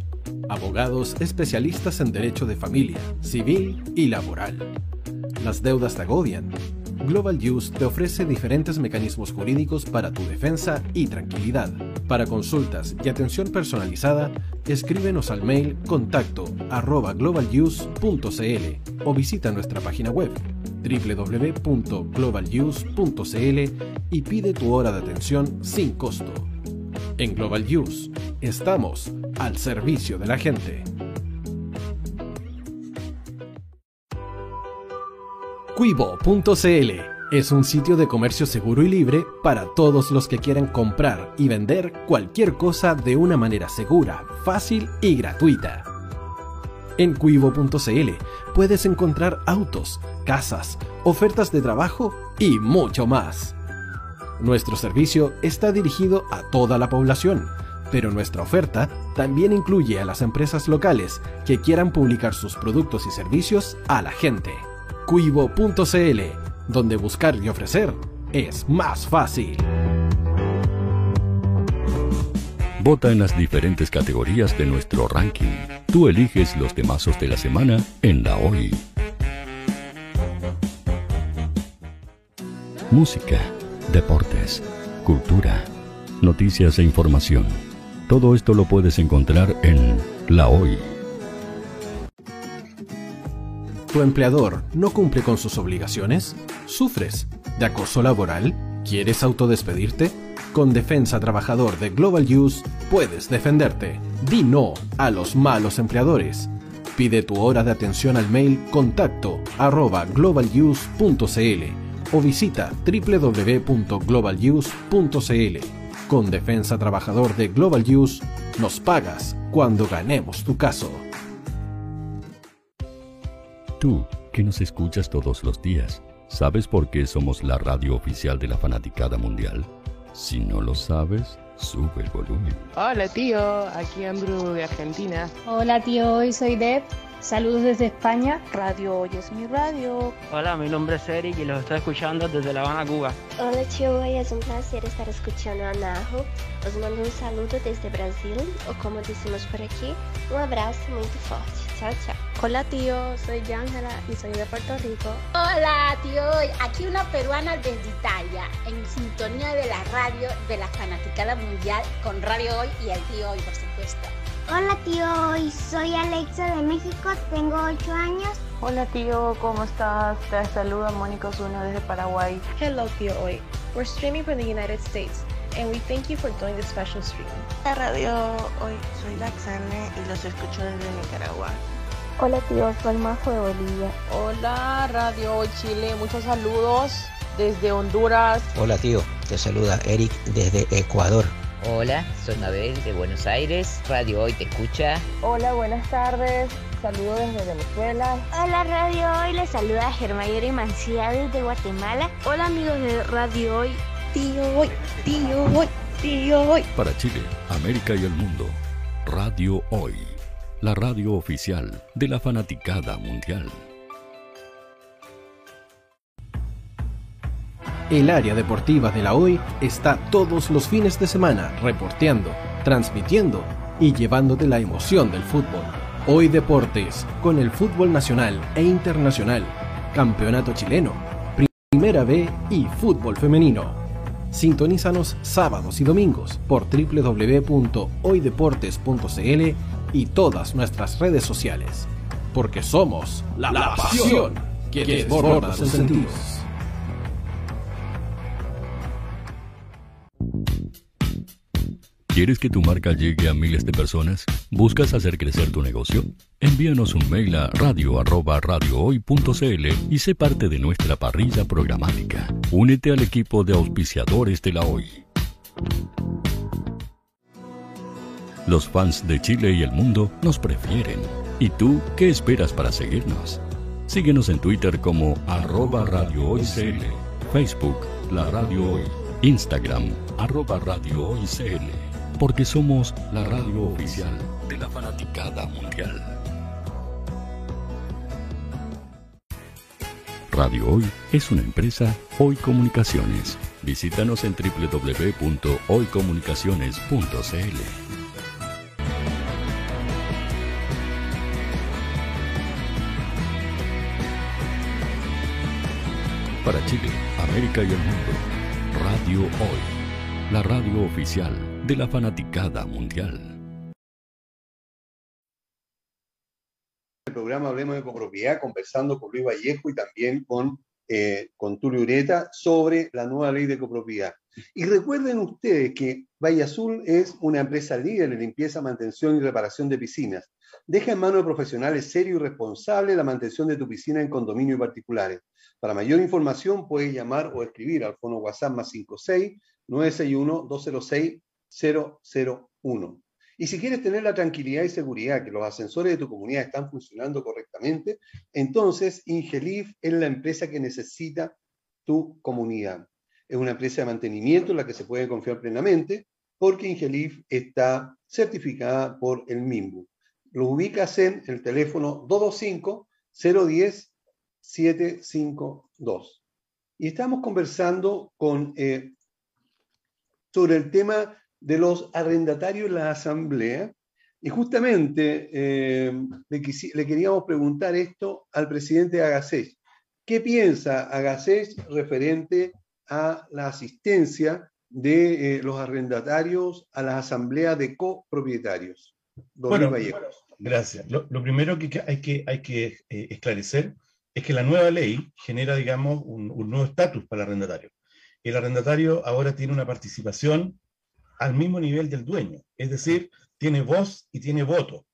S1: Abogados especialistas en derecho de familia, civil y laboral. Las deudas te agobian. Global Use te ofrece diferentes mecanismos jurídicos para tu defensa y tranquilidad. Para consultas y atención personalizada, escríbenos al mail contacto arroba o visita nuestra página web www.globaluse.cl y pide tu hora de atención sin costo. En Global Use estamos al servicio de la gente. Cuivo.cl es un sitio de comercio seguro y libre para todos los que quieran comprar y vender cualquier cosa de una manera segura, fácil y gratuita. En Cuivo.cl puedes encontrar autos, casas, ofertas de trabajo y mucho más. Nuestro servicio está dirigido a toda la población, pero nuestra oferta también incluye a las empresas locales que quieran publicar sus productos y servicios a la gente. Cuivo.cl, donde buscar y ofrecer es más fácil.
S6: Vota en las diferentes categorías de nuestro ranking. Tú eliges los temazos de la semana en la hoy. Música, deportes, cultura, noticias e información. Todo esto lo puedes encontrar en La Hoy.
S1: ¿Tu empleador no cumple con sus obligaciones? ¿Sufres de acoso laboral? ¿Quieres autodespedirte? Con Defensa Trabajador de Global Use puedes defenderte. Di no a los malos empleadores. Pide tu hora de atención al mail contacto arroba o visita www.globaluse.cl. Con Defensa Trabajador de Global Use, nos pagas cuando ganemos tu caso.
S6: Tú, que nos escuchas todos los días, ¿sabes por qué somos la radio oficial de la fanaticada mundial? Si no lo sabes, sube el volumen.
S7: Hola tío, aquí Andrew de Argentina.
S8: Hola tío, hoy soy Deb. Saludos desde España.
S9: Radio Hoy es mi radio.
S10: Hola, mi nombre es Eric y los estoy escuchando desde La Habana, Cuba.
S11: Hola tío, hoy es un placer estar escuchando a Najo. Os mando un saludo desde Brasil, o como decimos por aquí, un abrazo muy fuerte. Chao.
S9: Hola tío, soy Yángela y soy de Puerto Rico.
S12: Hola tío, aquí una peruana desde Italia, en sintonía de la radio de la fanaticada mundial con Radio Hoy y el tío Hoy, por supuesto.
S13: Hola tío, hoy soy Alexa de México, tengo 8 años.
S14: Hola tío, ¿cómo estás? Te saluda Mónica Osuna desde Paraguay.
S15: Hello tío hoy. We're streaming from the United States and we thank you for doing this special stream.
S16: La radio hoy soy Laxane y los escucho desde Nicaragua.
S17: Hola tío, soy Majo de Bolivia.
S18: Hola Radio Hoy Chile, muchos saludos desde Honduras.
S19: Hola tío, te saluda Eric desde Ecuador.
S20: Hola, soy Mabel de Buenos Aires. Radio Hoy te escucha.
S21: Hola, buenas tardes. Saludos desde Venezuela.
S13: Hola Radio Hoy, les saluda Germayori Mancía desde Guatemala.
S22: Hola amigos de Radio Hoy. Tío Hoy, tío Hoy, tío Hoy.
S6: Para Chile, América y el mundo, Radio Hoy. La radio oficial de la fanaticada mundial.
S1: El área deportiva de la Hoy está todos los fines de semana reporteando, transmitiendo y llevándote la emoción del fútbol. Hoy Deportes, con el fútbol nacional e internacional, campeonato chileno, primera B y fútbol femenino. Sintonízanos sábados y domingos por www.hoydeportes.cl y todas nuestras redes sociales. Porque somos la, la pasión que, que desborda sus sentidos.
S6: ¿Quieres que tu marca llegue a miles de personas? ¿Buscas hacer crecer tu negocio? Envíanos un mail a radio@radiohoy.cl y sé parte de nuestra parrilla programática. Únete al equipo de auspiciadores de la Hoy. Los fans de Chile y el mundo nos prefieren. ¿Y tú qué esperas para seguirnos? Síguenos en Twitter como arroba Radio Facebook La Radio Hoy, Instagram arroba Radio porque somos la radio oficial de la fanaticada mundial. Radio Hoy es una empresa Hoy Comunicaciones. Visítanos en www.hoycomunicaciones.cl. Para Chile, América y el mundo, Radio Hoy, la radio oficial de la fanaticada mundial.
S3: El programa Hablemos de Copropiedad, conversando con Luis Vallejo y también con, eh, con Tulio Ureta sobre la nueva ley de copropiedad. Y recuerden ustedes que Valle Azul es una empresa líder en limpieza, mantención y reparación de piscinas. Deja en manos de profesionales serios y responsables la mantención de tu piscina en condominios particulares. Para mayor información puedes llamar o escribir al fono WhatsApp más 56 961 206 001. Y si quieres tener la tranquilidad y seguridad que los ascensores de tu comunidad están funcionando correctamente, entonces Ingelif es la empresa que necesita tu comunidad. es una empresa de mantenimiento en la que se puede confiar plenamente, porque Ingelif está certificada por el MIMBU. Lo ubicas en el teléfono 225-010-752. Y estamos conversando con, eh, sobre el tema de los arrendatarios en la asamblea. Y justamente eh, le, le, queríamos preguntar esto al presidente Agasés. ¿Qué piensa Agasés referente a la asistencia de eh, los arrendatarios a las asambleas de copropietarios?
S5: Bueno, gracias. Lo, lo, primero que hay que, hay que eh, esclarecer es que la nueva ley genera, digamos, un, un nuevo estatus para el arrendatario. El arrendatario ahora tiene una participación al mismo nivel del dueño, es decir, tiene voz y tiene voto.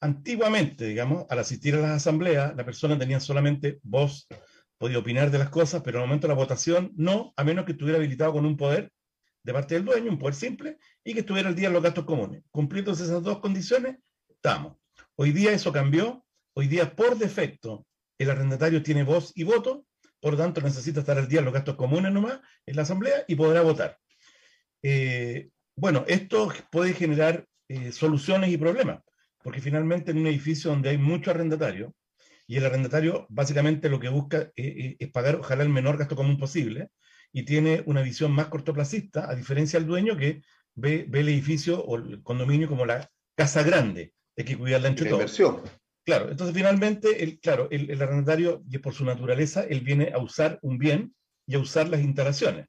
S5: Antiguamente, digamos, al asistir a las asambleas, la persona tenía solamente voz, podía opinar de las cosas, pero en el momento de la votación no, a menos que estuviera habilitado con un poder de parte del dueño, un poder simple, y que estuviera al día en los gastos comunes. Cumpliendo esas dos condiciones, estamos. Hoy día eso cambió, hoy día por defecto el arrendatario tiene voz y voto, por tanto necesita estar al día en los gastos comunes nomás en la asamblea y podrá votar. Eh, bueno, esto puede generar eh, soluciones y problemas, porque finalmente en un edificio donde hay mucho arrendatario, y el arrendatario básicamente lo que busca eh, eh, es pagar, ojalá, el menor gasto común posible, y tiene una visión más cortoplacista, a diferencia del dueño que ve, ve el edificio o el condominio como la casa grande, hay que cuidarla entre todos.
S3: Inversión.
S5: Claro, entonces finalmente, el, claro, el, el arrendatario, y por su naturaleza, él viene a usar un bien y a usar las instalaciones.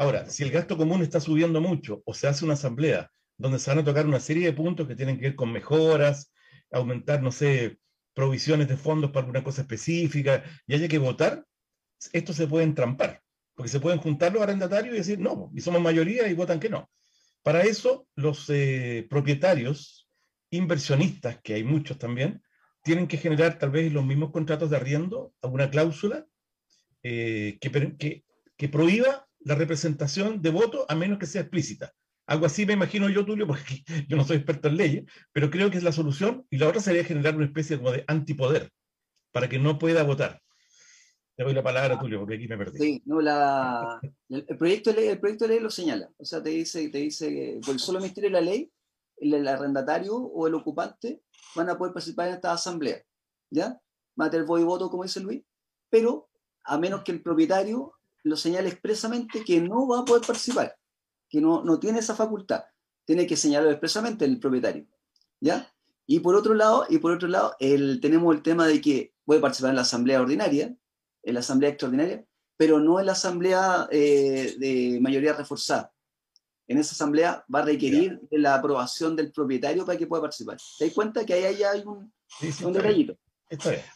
S5: Ahora, si el gasto común está subiendo mucho o se hace una asamblea donde se van a tocar una serie de puntos que tienen que ver con mejoras, aumentar, no sé, provisiones de fondos para alguna cosa específica y haya que votar, esto se puede entrampar, porque se pueden juntar los arrendatarios y decir no, y somos mayoría y votan que no. Para eso, los eh, propietarios, inversionistas, que hay muchos también, tienen que generar tal vez los mismos contratos de arriendo, alguna cláusula eh, que, prohíba la representación de voto a menos que sea explícita. Algo así me imagino yo, Tulio, porque yo no soy experto en leyes, pero creo que es la solución y la otra sería generar una especie como de antipoder para que no pueda votar. Le doy la palabra, Tulio, porque aquí me perdí.
S4: Sí, no, la, el, proyecto de ley, el proyecto de ley lo señala. O sea, te dice, te dice por el solo ministerio de la ley, el, el, arrendatario o el ocupante van a poder participar en esta asamblea. ¿Ya? Va a tener voz y voto, como dice Luis, pero a menos que el propietario lo señala expresamente que no va a poder participar, que no, no tiene esa facultad. Tiene que señalarlo expresamente el propietario. ¿Ya? Y por otro lado, y por otro lado el, tenemos el tema de que puede participar en la asamblea ordinaria, en la asamblea extraordinaria, pero no en la asamblea eh, de mayoría reforzada. En esa asamblea va a requerir de la aprobación del propietario para que pueda participar. ¿Te das cuenta que ahí hay un,
S3: sí, sí,
S4: un detallito?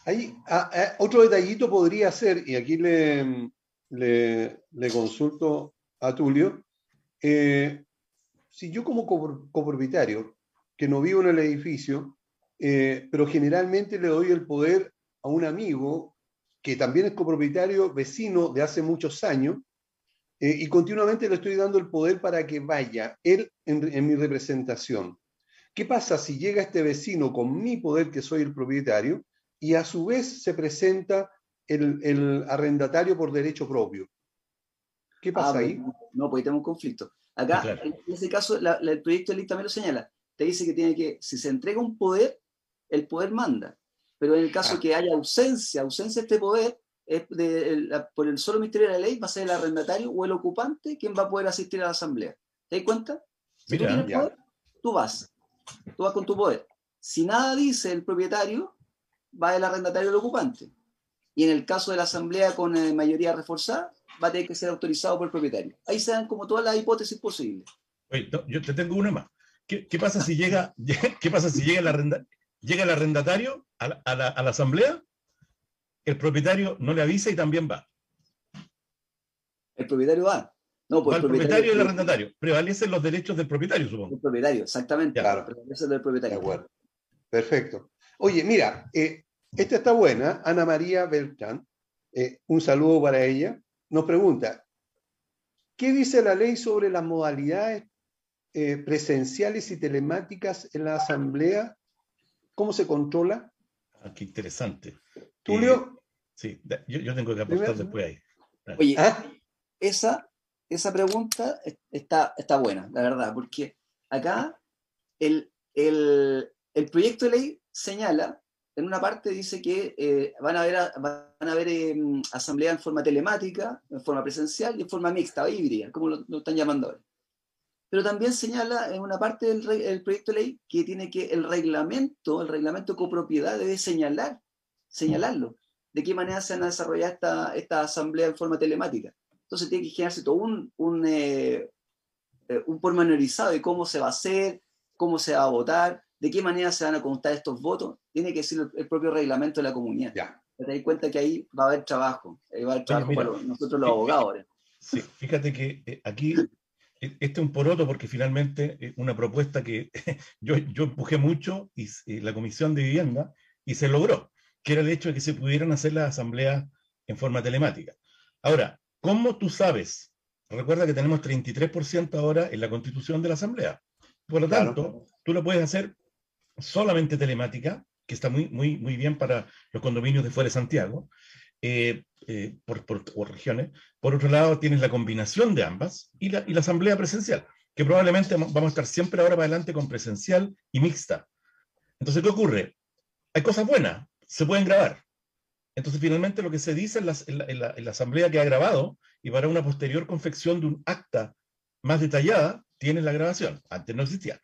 S3: Ahí, a, a, otro detallito podría ser, y aquí le, le, le consulto a Tulio, eh, si yo como copropietario, que no vivo en el edificio, eh, pero generalmente le doy el poder a un amigo que también es copropietario, vecino de hace muchos años, eh, y continuamente le estoy dando el poder para que vaya él en, en, mi representación. ¿Qué pasa si llega este vecino con mi poder, que soy el propietario, y a su vez se presenta el, el arrendatario por derecho propio. ¿Qué pasa
S4: ah,
S3: ahí?
S4: No, pues ahí tenemos un conflicto. Acá, claro. en ese caso, la, la, el proyecto de ley también lo señala. Te dice que tiene que, si se entrega un poder, el poder manda. Pero en el caso ah. que haya ausencia, ausencia de este poder, es de, la, por el solo ministerio de la ley va a ser el arrendatario o el ocupante quien va a poder asistir a la asamblea. ¿Te das cuenta? Si Mira, tú tienes poder, tú vas. Tú vas con tu poder. Si nada dice el propietario, va el arrendatario o el ocupante. Y en el caso de la asamblea con eh, mayoría reforzada, va a tener que ser autorizado por el propietario. Ahí se dan como todas las hipótesis posibles.
S5: Oye, no, yo te tengo una más. ¿Qué, qué pasa si llega, qué pasa si llega el, arrenda, llega el arrendatario a la, a, la, a la, asamblea? El propietario no le avisa y también va.
S4: El propietario va.
S5: No, pues el propietario, y el arrendatario. Prevalecen los derechos del propietario, supongo.
S4: El propietario, exactamente.
S3: Claro.
S4: Prevalecen del propietario.
S3: De acuerdo. Perfecto. Oye, mira, eh, esta está buena. Ana María Beltrán, eh, un saludo para ella. Nos pregunta, ¿qué dice la ley sobre las modalidades eh, presenciales y telemáticas en la asamblea? ¿Cómo se controla?
S5: Ah, qué interesante.
S3: Tulio.
S5: Eh, sí, yo, yo, tengo que aportar Primero. después ahí.
S4: Oye, ¿Ah? esa
S23: esa pregunta está, está buena, la verdad, porque acá el, el, el proyecto de ley señala, en una parte dice que eh, van a haber, van a haber em, asamblea en forma telemática, en forma presencial y en forma mixta o híbrida, como lo, están llamando ahora. Pero también señala en una parte del proyecto de ley que tiene que el reglamento, el reglamento copropiedad debe señalar, señalarlo, de qué manera se van a desarrollar esta, esta asamblea en forma telemática. Entonces tiene que generarse todo un, un, eh, eh, un pormenorizado de cómo se va a hacer, cómo se va a votar, de qué manera se van a contar estos votos, tiene que ser el, propio reglamento de la comunidad. Ya. Te das cuenta que ahí va a haber trabajo, ahí va a haber trabajo para nosotros los abogados.
S5: Sí, fíjate que eh, aquí e, este es un poroto porque finalmente una propuesta que yo, yo empujé mucho y, la Comisión de Vivienda y se logró, que era el hecho de que se pudieran hacer las asambleas en forma telemática. Ahora, ¿cómo tú sabes? Recuerda que tenemos 33% ahora en la constitución de la asamblea. Por lo tanto, tú lo puedes hacer solamente telemática, que está muy, muy, muy bien para los condominios de fuera de Santiago, eh, eh, por, regiones. Por otro lado, tienes la combinación de ambas y la, y la asamblea presencial, que probablemente vamos a estar siempre ahora para adelante con presencial y mixta. Entonces, ¿qué ocurre? Hay cosas buenas, se pueden grabar. Entonces, finalmente, lo que se dice en la, en la, en la asamblea que ha grabado y para una posterior confección de un acta más detallada, tiene la grabación. Antes no existía.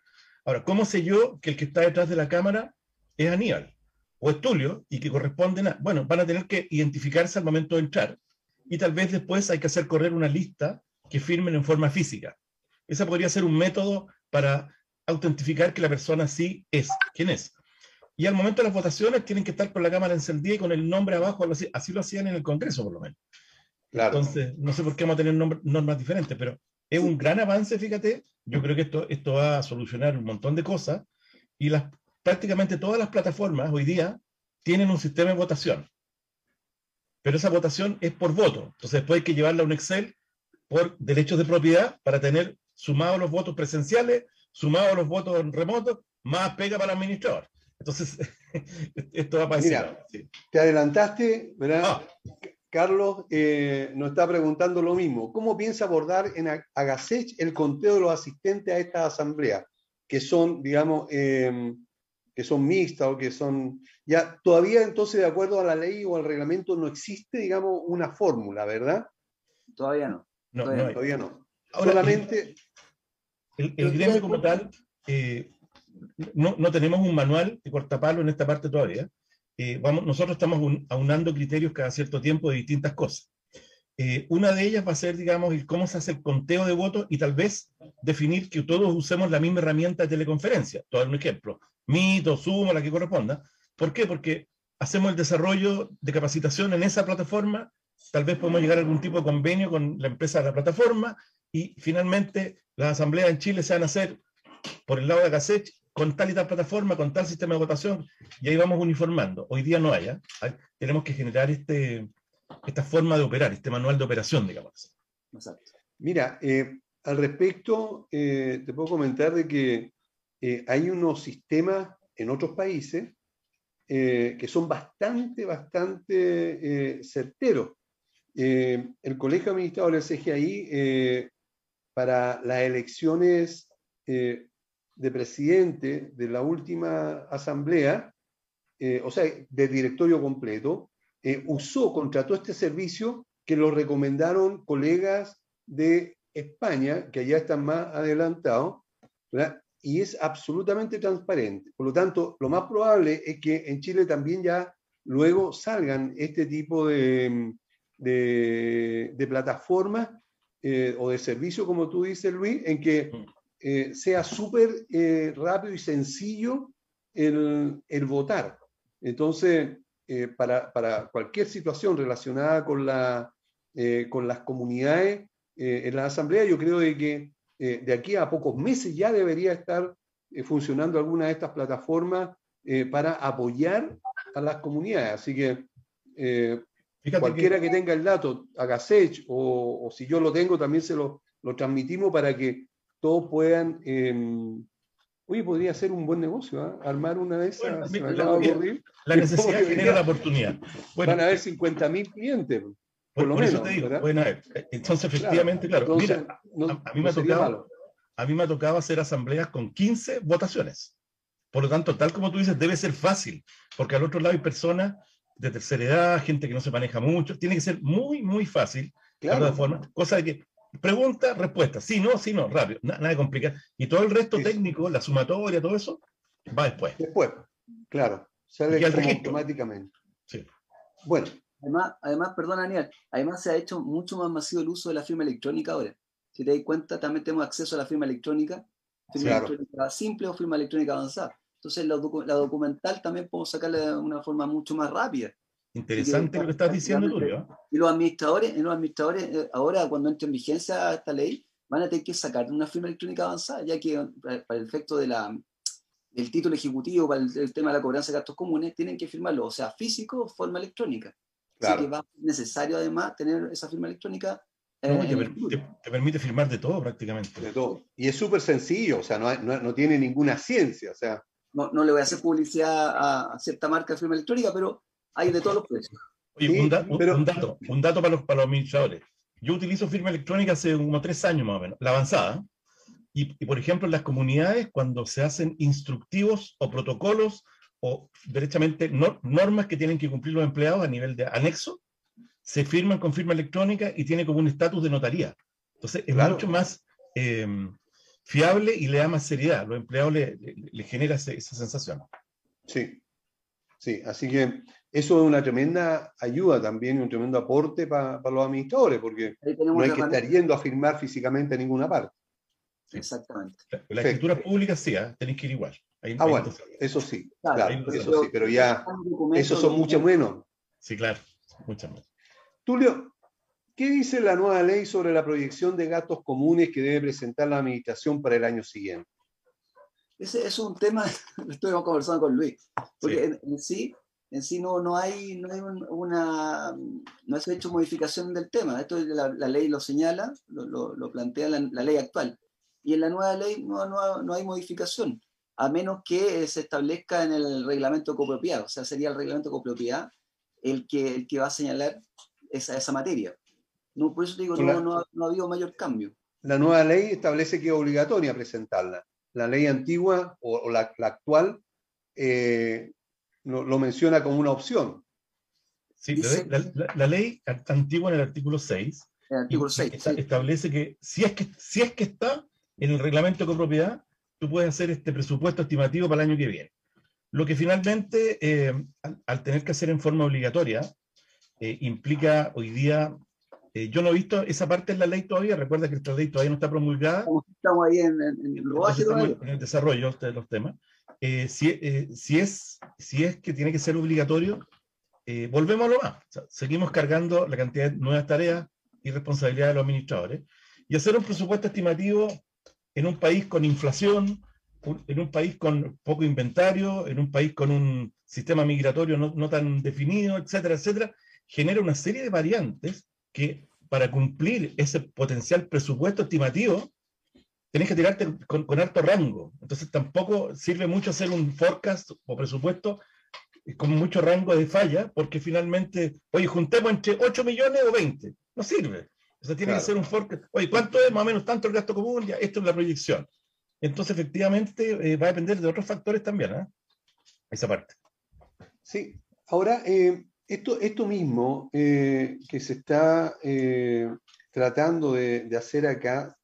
S5: Ahora, ¿cómo sé yo que el que está detrás de la cámara es Aníbal o es Tulio y que corresponden a... Bueno, van a tener que identificarse al momento de entrar y tal vez después hay que hacer correr una lista que firmen en forma física. Ese podría ser un método para autentificar que la persona sí es quien es. Y al momento de las votaciones tienen que estar con la cámara encendida y con el nombre abajo, así, así lo hacían en el Congreso por lo menos. Claro. Entonces, no sé por qué vamos a tener normas diferentes, pero es un gran avance, fíjate. Yo creo que esto, esto va a solucionar un montón de cosas y las, prácticamente todas las plataformas hoy día tienen un sistema de votación. Pero esa votación es por voto. Entonces después hay que llevarla a un Excel por derechos de propiedad para tener sumados los votos presenciales, sumados los votos remotos, más pega para el administrador. Entonces, esto va a pasar.
S3: Te adelantaste, ¿verdad? Ah. Carlos eh, nos está preguntando lo mismo. ¿Cómo piensa abordar en Agasech el conteo de los asistentes a esta asamblea? Que son, digamos, em, que son mixtas o que son... Ya, todavía entonces, de acuerdo a la ley o al reglamento, no existe, digamos, una fórmula, ¿verdad?
S23: Todavía no.
S3: todavía, no. Solamente...
S5: El, gremio como tal, eh, no, no tenemos un manual de cortapalo en esta parte todavía eh, nosotros estamos aunando criterios cada cierto tiempo de distintas cosas. Eh, una de ellas va a ser, digamos, cómo se hace el conteo de votos y tal vez definir que todos usemos la misma herramienta de teleconferencia. Todo un ejemplo, Mito, Zoom, la que corresponda. ¿Por qué? Porque hacemos el desarrollo de capacitación en esa plataforma, tal vez podemos llegar a algún tipo de convenio con la empresa de la plataforma y finalmente las asambleas en Chile se van a hacer por el lado de Gasech con tal y tal plataforma, con tal sistema de votación, y ahí vamos uniformando. Hoy día no hay, ¿eh? tenemos que generar este, esta forma de operar, este manual de operación, digamos.
S3: Mira, eh, al respecto, eh, te puedo comentar de que hay unos sistemas en otros países que son bastante, bastante certeros. el Colegio Administrador del CGI, para las elecciones de presidente de la última asamblea, eh, o sea, de directorio completo, eh, usó, contrató este servicio que lo recomendaron colegas de España, que allá están más adelantados, y es absolutamente transparente. Por lo tanto, lo más probable es que en Chile también ya luego salgan este tipo de, de, plataformas eh, o de servicio, como tú dices, Luis, en que mm. Eh, sea súper eh, rápido y sencillo el, votar. Entonces, eh, para, cualquier situación relacionada con, la, con las comunidades en la asamblea, yo creo de que de aquí a pocos meses ya debería estar funcionando alguna de estas plataformas para apoyar a las comunidades. Así que cualquiera que... tenga el dato, haga o, o, si yo lo tengo, también se lo, lo transmitimos para que todos puedan... Eh, oye, podría ser un buen negocio, ¿eh? armar una de esas.
S5: la, necesidad genera la oportunidad.
S3: Van a haber 50.000 clientes.
S5: Por, lo menos, eso te digo, Entonces, efectivamente, claro, mira, a, mí me ha tocado, a mí me ha tocado hacer asambleas con 15 votaciones. Por lo tanto, tal como tú dices, debe ser fácil, porque al otro lado hay personas de tercera edad, gente que no se maneja mucho, tiene que ser muy, muy fácil, claro. de forma, cosa de que pregunta, respuesta, sí, no, sí, no, rápido, nada de complicar. Y todo el resto técnico, la sumatoria, todo eso, va después.
S3: Después, claro, sale automáticamente.
S5: Sí.
S4: Bueno. Además, además, perdón, Daniel, además se ha hecho mucho más masivo el uso de la firma electrónica ahora. Si te das cuenta, también tenemos acceso a la firma electrónica, firma electrónica simple o firma electrónica avanzada. Entonces, la, la, documental también podemos sacarla de una forma mucho más rápida.
S5: Interesante lo que estás diciendo, Tulio.
S4: Y los administradores, los administradores, eh, ahora cuando entre en vigencia esta ley, van a tener que sacar una firma electrónica avanzada, ya que para el efecto de la, del título ejecutivo, para el, tema de la cobranza de gastos comunes, tienen que firmarlo, o sea, físico o forma electrónica. Así que va necesario además tener esa firma electrónica
S5: eh, te, permite firmar de todo prácticamente.
S3: De todo. Y es súper sencillo, o sea, no, no, no, tiene ninguna ciencia. O sea,
S4: no, no le voy a hacer publicidad a, cierta marca de firma electrónica, pero hay de todos los precios.
S5: Oye, un, dato, un dato para los, para los administradores. Yo utilizo firma electrónica hace como tres años más o menos, la avanzada. Y, y, por ejemplo, en las comunidades, cuando se hacen instructivos o protocolos o derechamente normas que tienen que cumplir los empleados a nivel de anexo, se firman con firma electrónica y tiene como un estatus de notaría. Entonces, es mucho más eh, fiable y le da más seriedad. Los empleados le, le, genera esa sensación.
S3: Sí, sí, así que eso es una tremenda ayuda también y un tremendo aporte para los administradores, porque no hay que estar yendo a firmar físicamente en ninguna parte.
S4: Exactamente.
S5: La, escritura pública sí, ¿eh? tenéis que ir igual.
S3: ah, bueno, eso sí, claro, eso sí, pero ya, esos son mucho menos.
S5: Sí, claro, mucho menos.
S3: Tulio, ¿Qué dice la nueva ley sobre la proyección de gastos comunes que debe presentar la administración para el año siguiente?
S4: Ese es un tema, estuvimos conversando con Luis, porque En, sí, en sí no, no hay, no hay una, no se ha hecho modificación del tema. Esto la, la ley lo señala, lo, lo, plantea la, la, ley actual. Y en la nueva ley no, no, no hay modificación, a menos que se establezca en el reglamento copropiedad. O sea, sería el reglamento copropiedad el que, el que va a señalar esa, esa materia. No, por eso digo, no, no, no, ha habido mayor cambio.
S3: La nueva ley establece que es obligatoria presentarla. La ley antigua o, la, actual eh, lo, menciona como una opción.
S5: Sí, la, ley antigua en el artículo 6,
S4: el artículo 6
S5: establece que si, es que si es que está en el reglamento de copropiedad, tú puedes hacer este presupuesto estimativo para el año que viene. Lo que finalmente, eh, al, tener que hacer en forma obligatoria, eh, implica hoy día eh, yo no he visto esa parte de la ley todavía, recuerda que esta ley todavía no está promulgada.
S4: Estamos ahí en, en,
S5: en el desarrollo de los temas. Eh, si, eh, si, es, si es que tiene que ser obligatorio, volvemos a lo más. seguimos cargando la cantidad de nuevas tareas y responsabilidades de los administradores. Y hacer un presupuesto estimativo en un país con inflación, en un país con poco inventario, en un país con un sistema migratorio no, no tan definido, etcétera, etcétera, genera una serie de variantes que para cumplir ese potencial presupuesto estimativo, tenés que tirarte con, con, alto rango. Entonces tampoco sirve mucho hacer un forecast o presupuesto con mucho rango de falla, porque finalmente, oye, juntemos entre 8 millones o 20. No sirve. O sea, tiene que ser un forecast. Oye, ¿cuánto es más o menos tanto el gasto común? Ya, esto es la proyección. Entonces, efectivamente, eh, va a depender de otros factores también, ¿eh? Esa parte.
S3: Sí. Ahora, eh, esto, mismo eh, que se está eh, tratando de, hacer acá,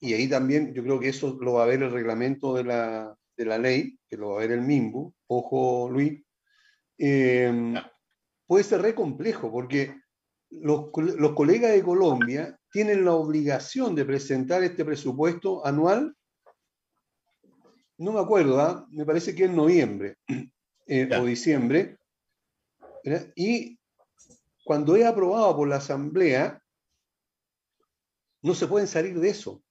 S3: y ahí también yo creo que eso lo va a ver el reglamento de la, ley, que lo va a ver el MIMBU, ojo Luis, em, puede ser re complejo porque los, colegas de Colombia tienen la obligación de presentar este presupuesto anual, no me acuerdo, ¿ah? me parece que en noviembre eh, o diciembre, y cuando es aprobado por la Asamblea, no se pueden salir de eso.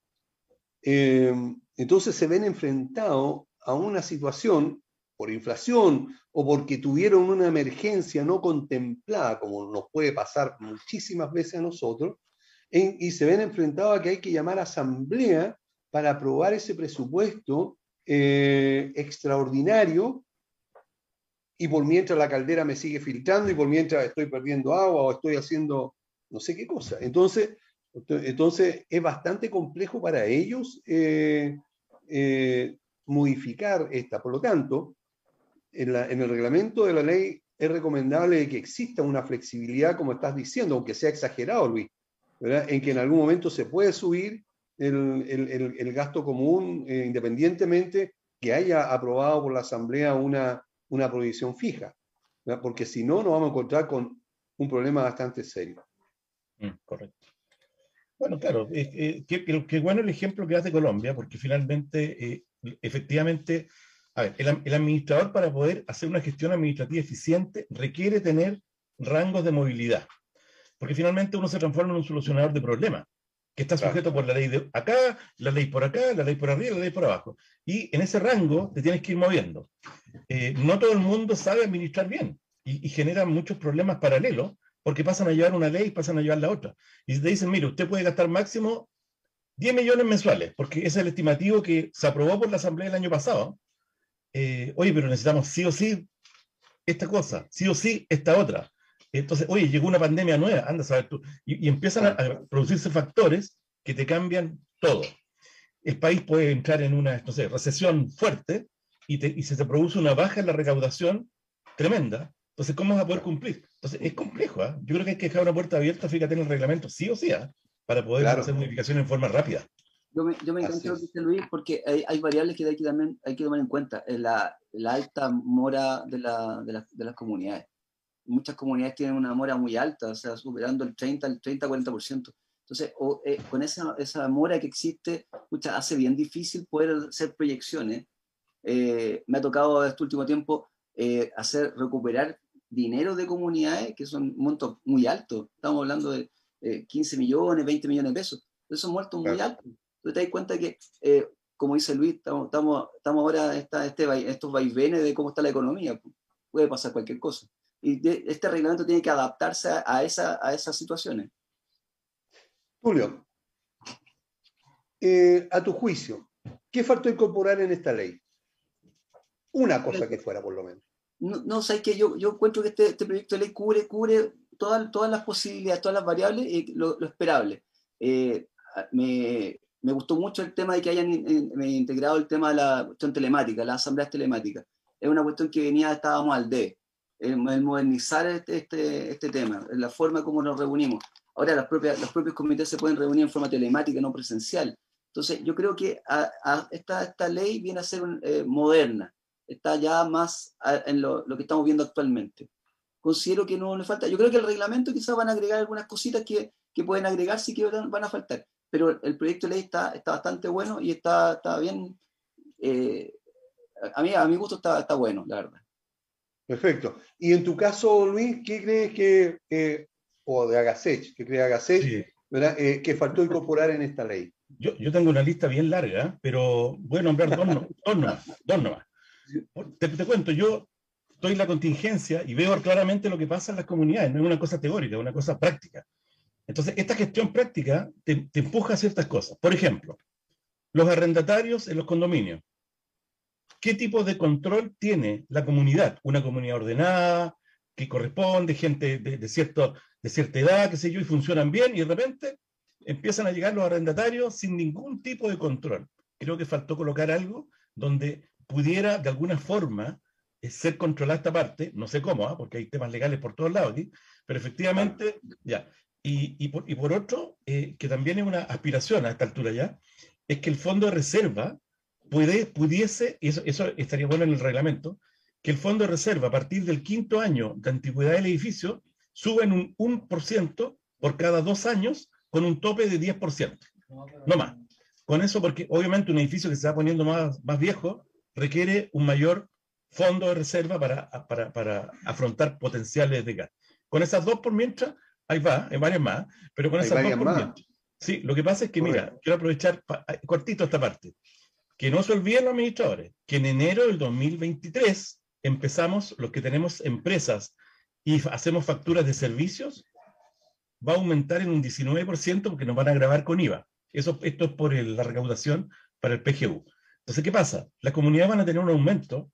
S3: Eh, entonces se ven enfrentados a una situación por inflación o porque tuvieron una emergencia no contemplada, como nos puede pasar muchísimas veces a nosotros, y se ven enfrentados a que hay que llamar a asamblea para aprobar ese presupuesto eh, extraordinario y por mientras la caldera me sigue filtrando y por mientras estoy perdiendo agua o estoy haciendo no sé qué cosa. Entonces, entonces es bastante complejo para ellos eh, eh, modificar esta. Por lo tanto, en, el reglamento de la ley es recomendable que exista una flexibilidad, como estás diciendo, aunque sea exagerado, Luis, en que en algún momento se puede subir el, el, el gasto común eh, independientemente que haya aprobado por la Asamblea una, una prohibición fija, porque si no, nos vamos a encontrar con un problema bastante serio.
S5: Mm, correcto. Bueno, claro, eh, qué, bueno el ejemplo que hace Colombia, porque finalmente, eh, efectivamente, a ver, el, el, administrador para poder hacer una gestión administrativa eficiente requiere tener rangos de movilidad, porque finalmente uno se transforma en un solucionador de problemas, que está sujeto por la ley de acá, la ley por acá, la ley por arriba, la ley por abajo. Y en ese rango te tienes que ir moviendo. Eh, no todo el mundo sabe administrar bien y, y genera muchos problemas paralelos porque pasan a llevar una ley y pasan a llevar la otra. Y te dicen, mire, usted puede gastar máximo 10 millones mensuales, porque ese es el estimativo que se aprobó por la Asamblea el año pasado. Eh, oye, pero necesitamos sí o sí esta cosa, sí o sí esta otra. Entonces, oye, llegó una pandemia nueva, anda a saber tú. Y, empiezan a, producirse factores que te cambian todo. El país puede entrar en una, no sé, recesión fuerte y, te, y se te produce una baja en la recaudación tremenda entonces, ¿cómo vas a poder cumplir? Entonces, es complejo. ¿eh? Yo creo que hay que dejar una puerta abierta, fíjate en el reglamento, sí o sí, ¿eh? para poder hacer modificaciones en forma rápida.
S4: Yo me, yo me encantó lo que dice Luis, porque hay, hay, variables que hay que, también, hay que tomar en cuenta. La, la alta mora de, la, de, la, de, las comunidades. Muchas comunidades tienen una mora muy alta, o sea, superando el 30, el 30, 40%. Entonces, o, eh, con esa, esa mora que existe, mucha, hace bien difícil poder hacer proyecciones. Eh, me ha tocado este último tiempo eh, hacer recuperar dinero de comunidades que son montos muy altos. Estamos hablando de 15 millones, 20 millones de pesos. Esos son muertos muy altos. Entonces te das cuenta que, eh, como dice Luis, estamos, estamos, estamos ahora en este, estos vaivenes de cómo está la economía. Puede pasar cualquier cosa. Y este reglamento tiene que adaptarse a, esa, a esas situaciones.
S3: Julio, eh, a tu juicio, ¿qué faltó incorporar en esta ley? Una cosa que fuera, por lo menos
S4: no, no sabes que yo, yo encuentro que este, este, proyecto de ley cubre, cubre todas, todas las posibilidades, todas las variables y lo, esperable. Eh, me, me, gustó mucho el tema de que hayan integrado el tema de la cuestión telemática, las asambleas telemáticas. Es una cuestión que venía, estábamos al D, el, modernizar este, este, este tema, la forma como nos reunimos. Ahora las propias, los propios comités se pueden reunir en forma telemática, no presencial. Entonces, yo creo que a, esta, esta ley viene a ser eh, moderna está ya más en lo, que estamos viendo actualmente. Considero que no le falta. Yo creo que el reglamento quizás van a agregar algunas cositas que, que pueden agregarse y que van a faltar. Pero el proyecto de ley está, está bastante bueno y está, está bien. Eh, a, mí, a mi gusto está, está bueno, la verdad.
S3: Perfecto. Y en tu caso, Luis, ¿qué crees que, o de Agasech, ¿qué crees Agasech, eh, que faltó incorporar en esta ley?
S5: Yo, yo, tengo una lista bien larga, pero voy a nombrar dos, dos nomás. Dos nomás. Te, cuento, yo estoy en la contingencia y veo claramente lo que pasa en las comunidades, no es una cosa teórica, es una cosa práctica. Entonces, esta gestión práctica te, empuja a ciertas cosas. Por ejemplo, los arrendatarios en los condominios. ¿Qué tipo de control tiene la comunidad? Una comunidad ordenada, que corresponde, gente de, de, cierto, de cierta edad, qué sé yo, y funcionan bien, y de repente empiezan a llegar los arrendatarios sin ningún tipo de control. Creo que faltó colocar algo donde pudiera de alguna forma eh, ser controlada esta parte, no sé cómo, ¿ah? porque hay temas legales por todos lados aquí, pero efectivamente, ya. Y, y, por, y por, otro, eh, que también es una aspiración a esta altura ya, es que el fondo de reserva puede, pudiese, y eso, eso estaría bueno en el reglamento, que el fondo de reserva a partir del quinto año de antigüedad del edificio suba en un 1% por cada dos años con un tope de 10%, no más. Con eso, porque obviamente un edificio que se va poniendo más, más viejo requiere un mayor fondo de reserva para, para, para afrontar potenciales de gas. Con esas dos por mientras, ahí va, hay varias más, pero con esas dos por mientras. Sí, lo que pasa es que, mira, quiero aprovechar cortito esta parte. Que no se olviden los administradores, que en enero del 2023 empezamos, los que tenemos empresas y hacemos facturas de servicios, va a aumentar en un 19% porque nos van a grabar con IVA. Eso, esto es por la recaudación para el PGU. Entonces, ¿qué pasa? Las comunidades van a tener un aumento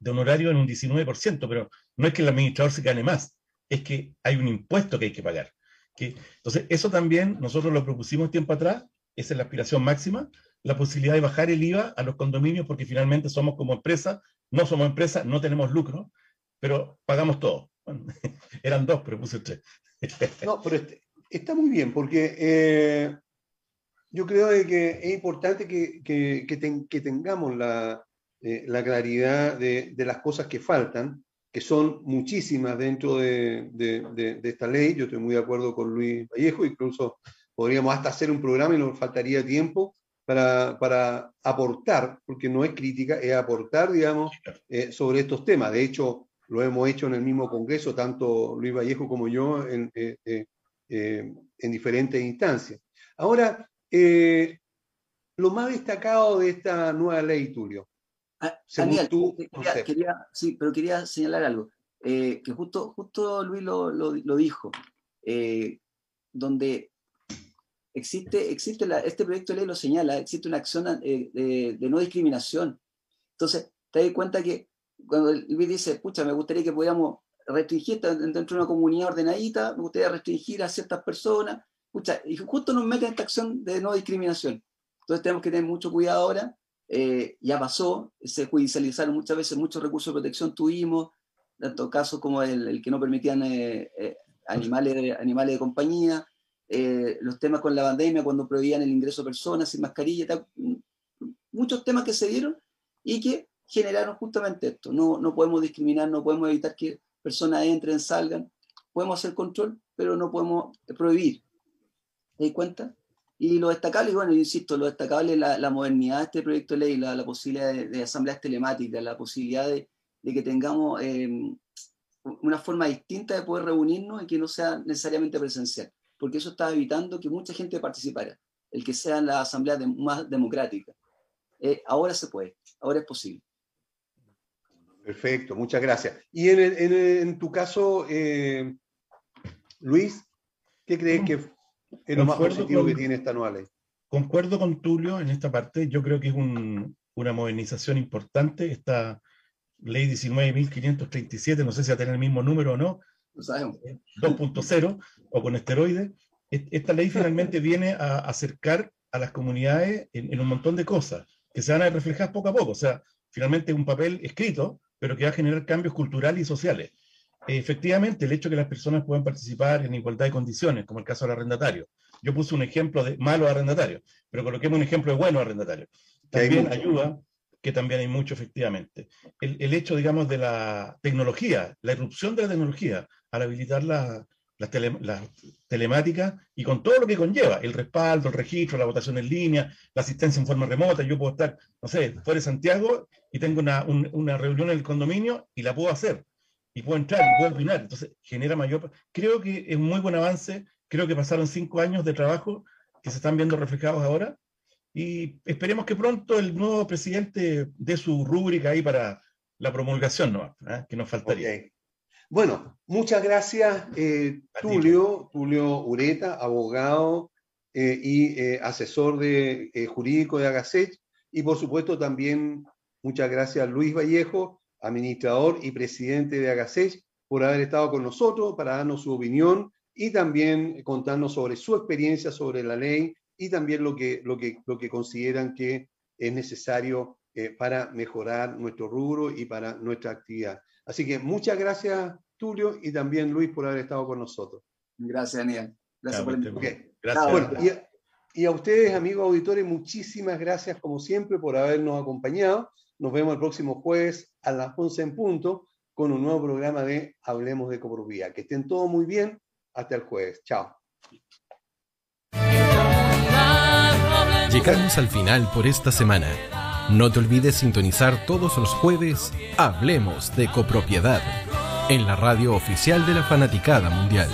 S5: de honorario en un 19%, pero no es que el administrador se gane más, es que hay un impuesto que hay que pagar, Que, entonces, eso también nosotros lo propusimos tiempo atrás, esa es la aspiración máxima, la posibilidad de bajar el IVA a los condominios porque finalmente somos como empresa, no somos empresa, no tenemos lucro, pero pagamos todo. eran dos, pero puse tres.
S3: no, pero este, está muy bien porque eh, yo creo que es importante que, que, tengamos la, eh, la claridad de, de, las cosas que faltan, que son muchísimas dentro de, de, esta ley. Yo estoy muy de acuerdo con Luis Vallejo, incluso podríamos hasta hacer un programa y nos faltaría tiempo para, para aportar, porque no es crítica, es aportar, digamos, eh, sobre estos temas. De hecho, lo hemos hecho en el mismo Congreso, tanto Luis Vallejo como yo, en, eh, en diferentes instancias. Ahora, eh, lo más destacado de esta nueva ley, Tulio.
S4: Ah, Daniel, tú, quería, sí, pero quería señalar algo, eh, que justo, justo Luis lo, lo, dijo, eh, donde existe, existe este proyecto de ley lo señala, existe una acción de, no discriminación. Entonces, te das cuenta que cuando Luis dice, pucha, me gustaría que pudiéramos restringir dentro de una comunidad ordenadita, me gustaría restringir a ciertas personas, y justo nos meten en esta acción de no discriminación. Entonces tenemos que tener mucho cuidado ahora. Eh, ya pasó, se judicializaron muchas veces, muchos recursos de protección tuvimos, tanto casos como el, que no permitían eh, eh, animales, animales de compañía, los temas con la pandemia, cuando prohibían el ingreso de personas sin mascarilla, muchos temas que se dieron y que generaron justamente esto. No, no podemos discriminar, no podemos evitar que personas entren, salgan, podemos hacer control, pero no podemos prohibir. ¿Te das cuenta? Y lo destacable, bueno, insisto, lo destacable es la, modernidad de este proyecto de ley, la, posibilidad de, asambleas telemáticas, la posibilidad de, que tengamos em, una forma distinta de poder reunirnos y que no sea necesariamente presencial, porque eso está evitando que mucha gente participara, el que sean las asambleas más democráticas. Eh, ahora se puede, ahora es posible.
S3: Perfecto, muchas gracias. Y en, tu caso, eh, Luis, ¿qué crees que es lo más positivo que tiene esta nueva ley.
S5: Concuerdo con Tulio en esta parte. Yo creo que es una modernización importante. Esta ley 19.537, no sé si va a tener el mismo número o no, 2.0 o con esteroides. Esta ley finalmente viene a acercar a las comunidades en, en, un montón de cosas que se van a reflejar poco a poco. O sea, finalmente un papel escrito, pero que va a generar cambios culturales y sociales efectivamente, el hecho de que las personas puedan participar en igualdad de condiciones, como el caso del arrendatario. Yo puse un ejemplo de malo arrendatario, pero coloquemos un ejemplo de bueno arrendatario. También ayuda, que también hay mucho, efectivamente. El, hecho, digamos, de la tecnología, la irrupción de la tecnología, al habilitar la, la, telemática y con todo lo que conlleva, el respaldo, el registro, la votación en línea, la asistencia en forma remota. Yo puedo estar, no sé, fuera de Santiago y tengo una, una reunión en el condominio y la puedo hacer y puedo entrar y puedo opinar. Entonces, genera mayor. Creo que es un muy buen avance. Creo que pasaron cinco años de trabajo que se están viendo reflejados ahora. Y esperemos que pronto el nuevo presidente dé su rúbrica ahí para la promulgación, ¿no? ¿Ah? que nos faltaría.
S3: Bueno, muchas gracias, eh, Tulio, Tulio Ureta, abogado eh, y eh, asesor de, jurídico de Agacech. Y por supuesto también muchas gracias Luis Vallejo, administrador y presidente de Agasech, por haber estado con nosotros para darnos su opinión y también contarnos sobre su experiencia sobre la ley y también lo que, lo que, lo que consideran que es necesario eh, para mejorar nuestro rubro y para nuestra actividad. Así que muchas gracias, Tulio, y también Luis por haber estado con nosotros.
S4: Gracias, Daniel. Gracias por el
S3: Gracias. y a ustedes, amigos auditores, muchísimas gracias, como siempre, por habernos acompañado. Nos vemos el próximo jueves a las 11 en punto con un nuevo programa de Hablemos de Copropiedad. Que estén todos muy bien. Hasta el jueves. Chao.
S1: Llegamos al final por esta semana. No te olvides sintonizar todos los jueves Hablemos de Copropiedad en la radio oficial de la Fanaticada Mundial.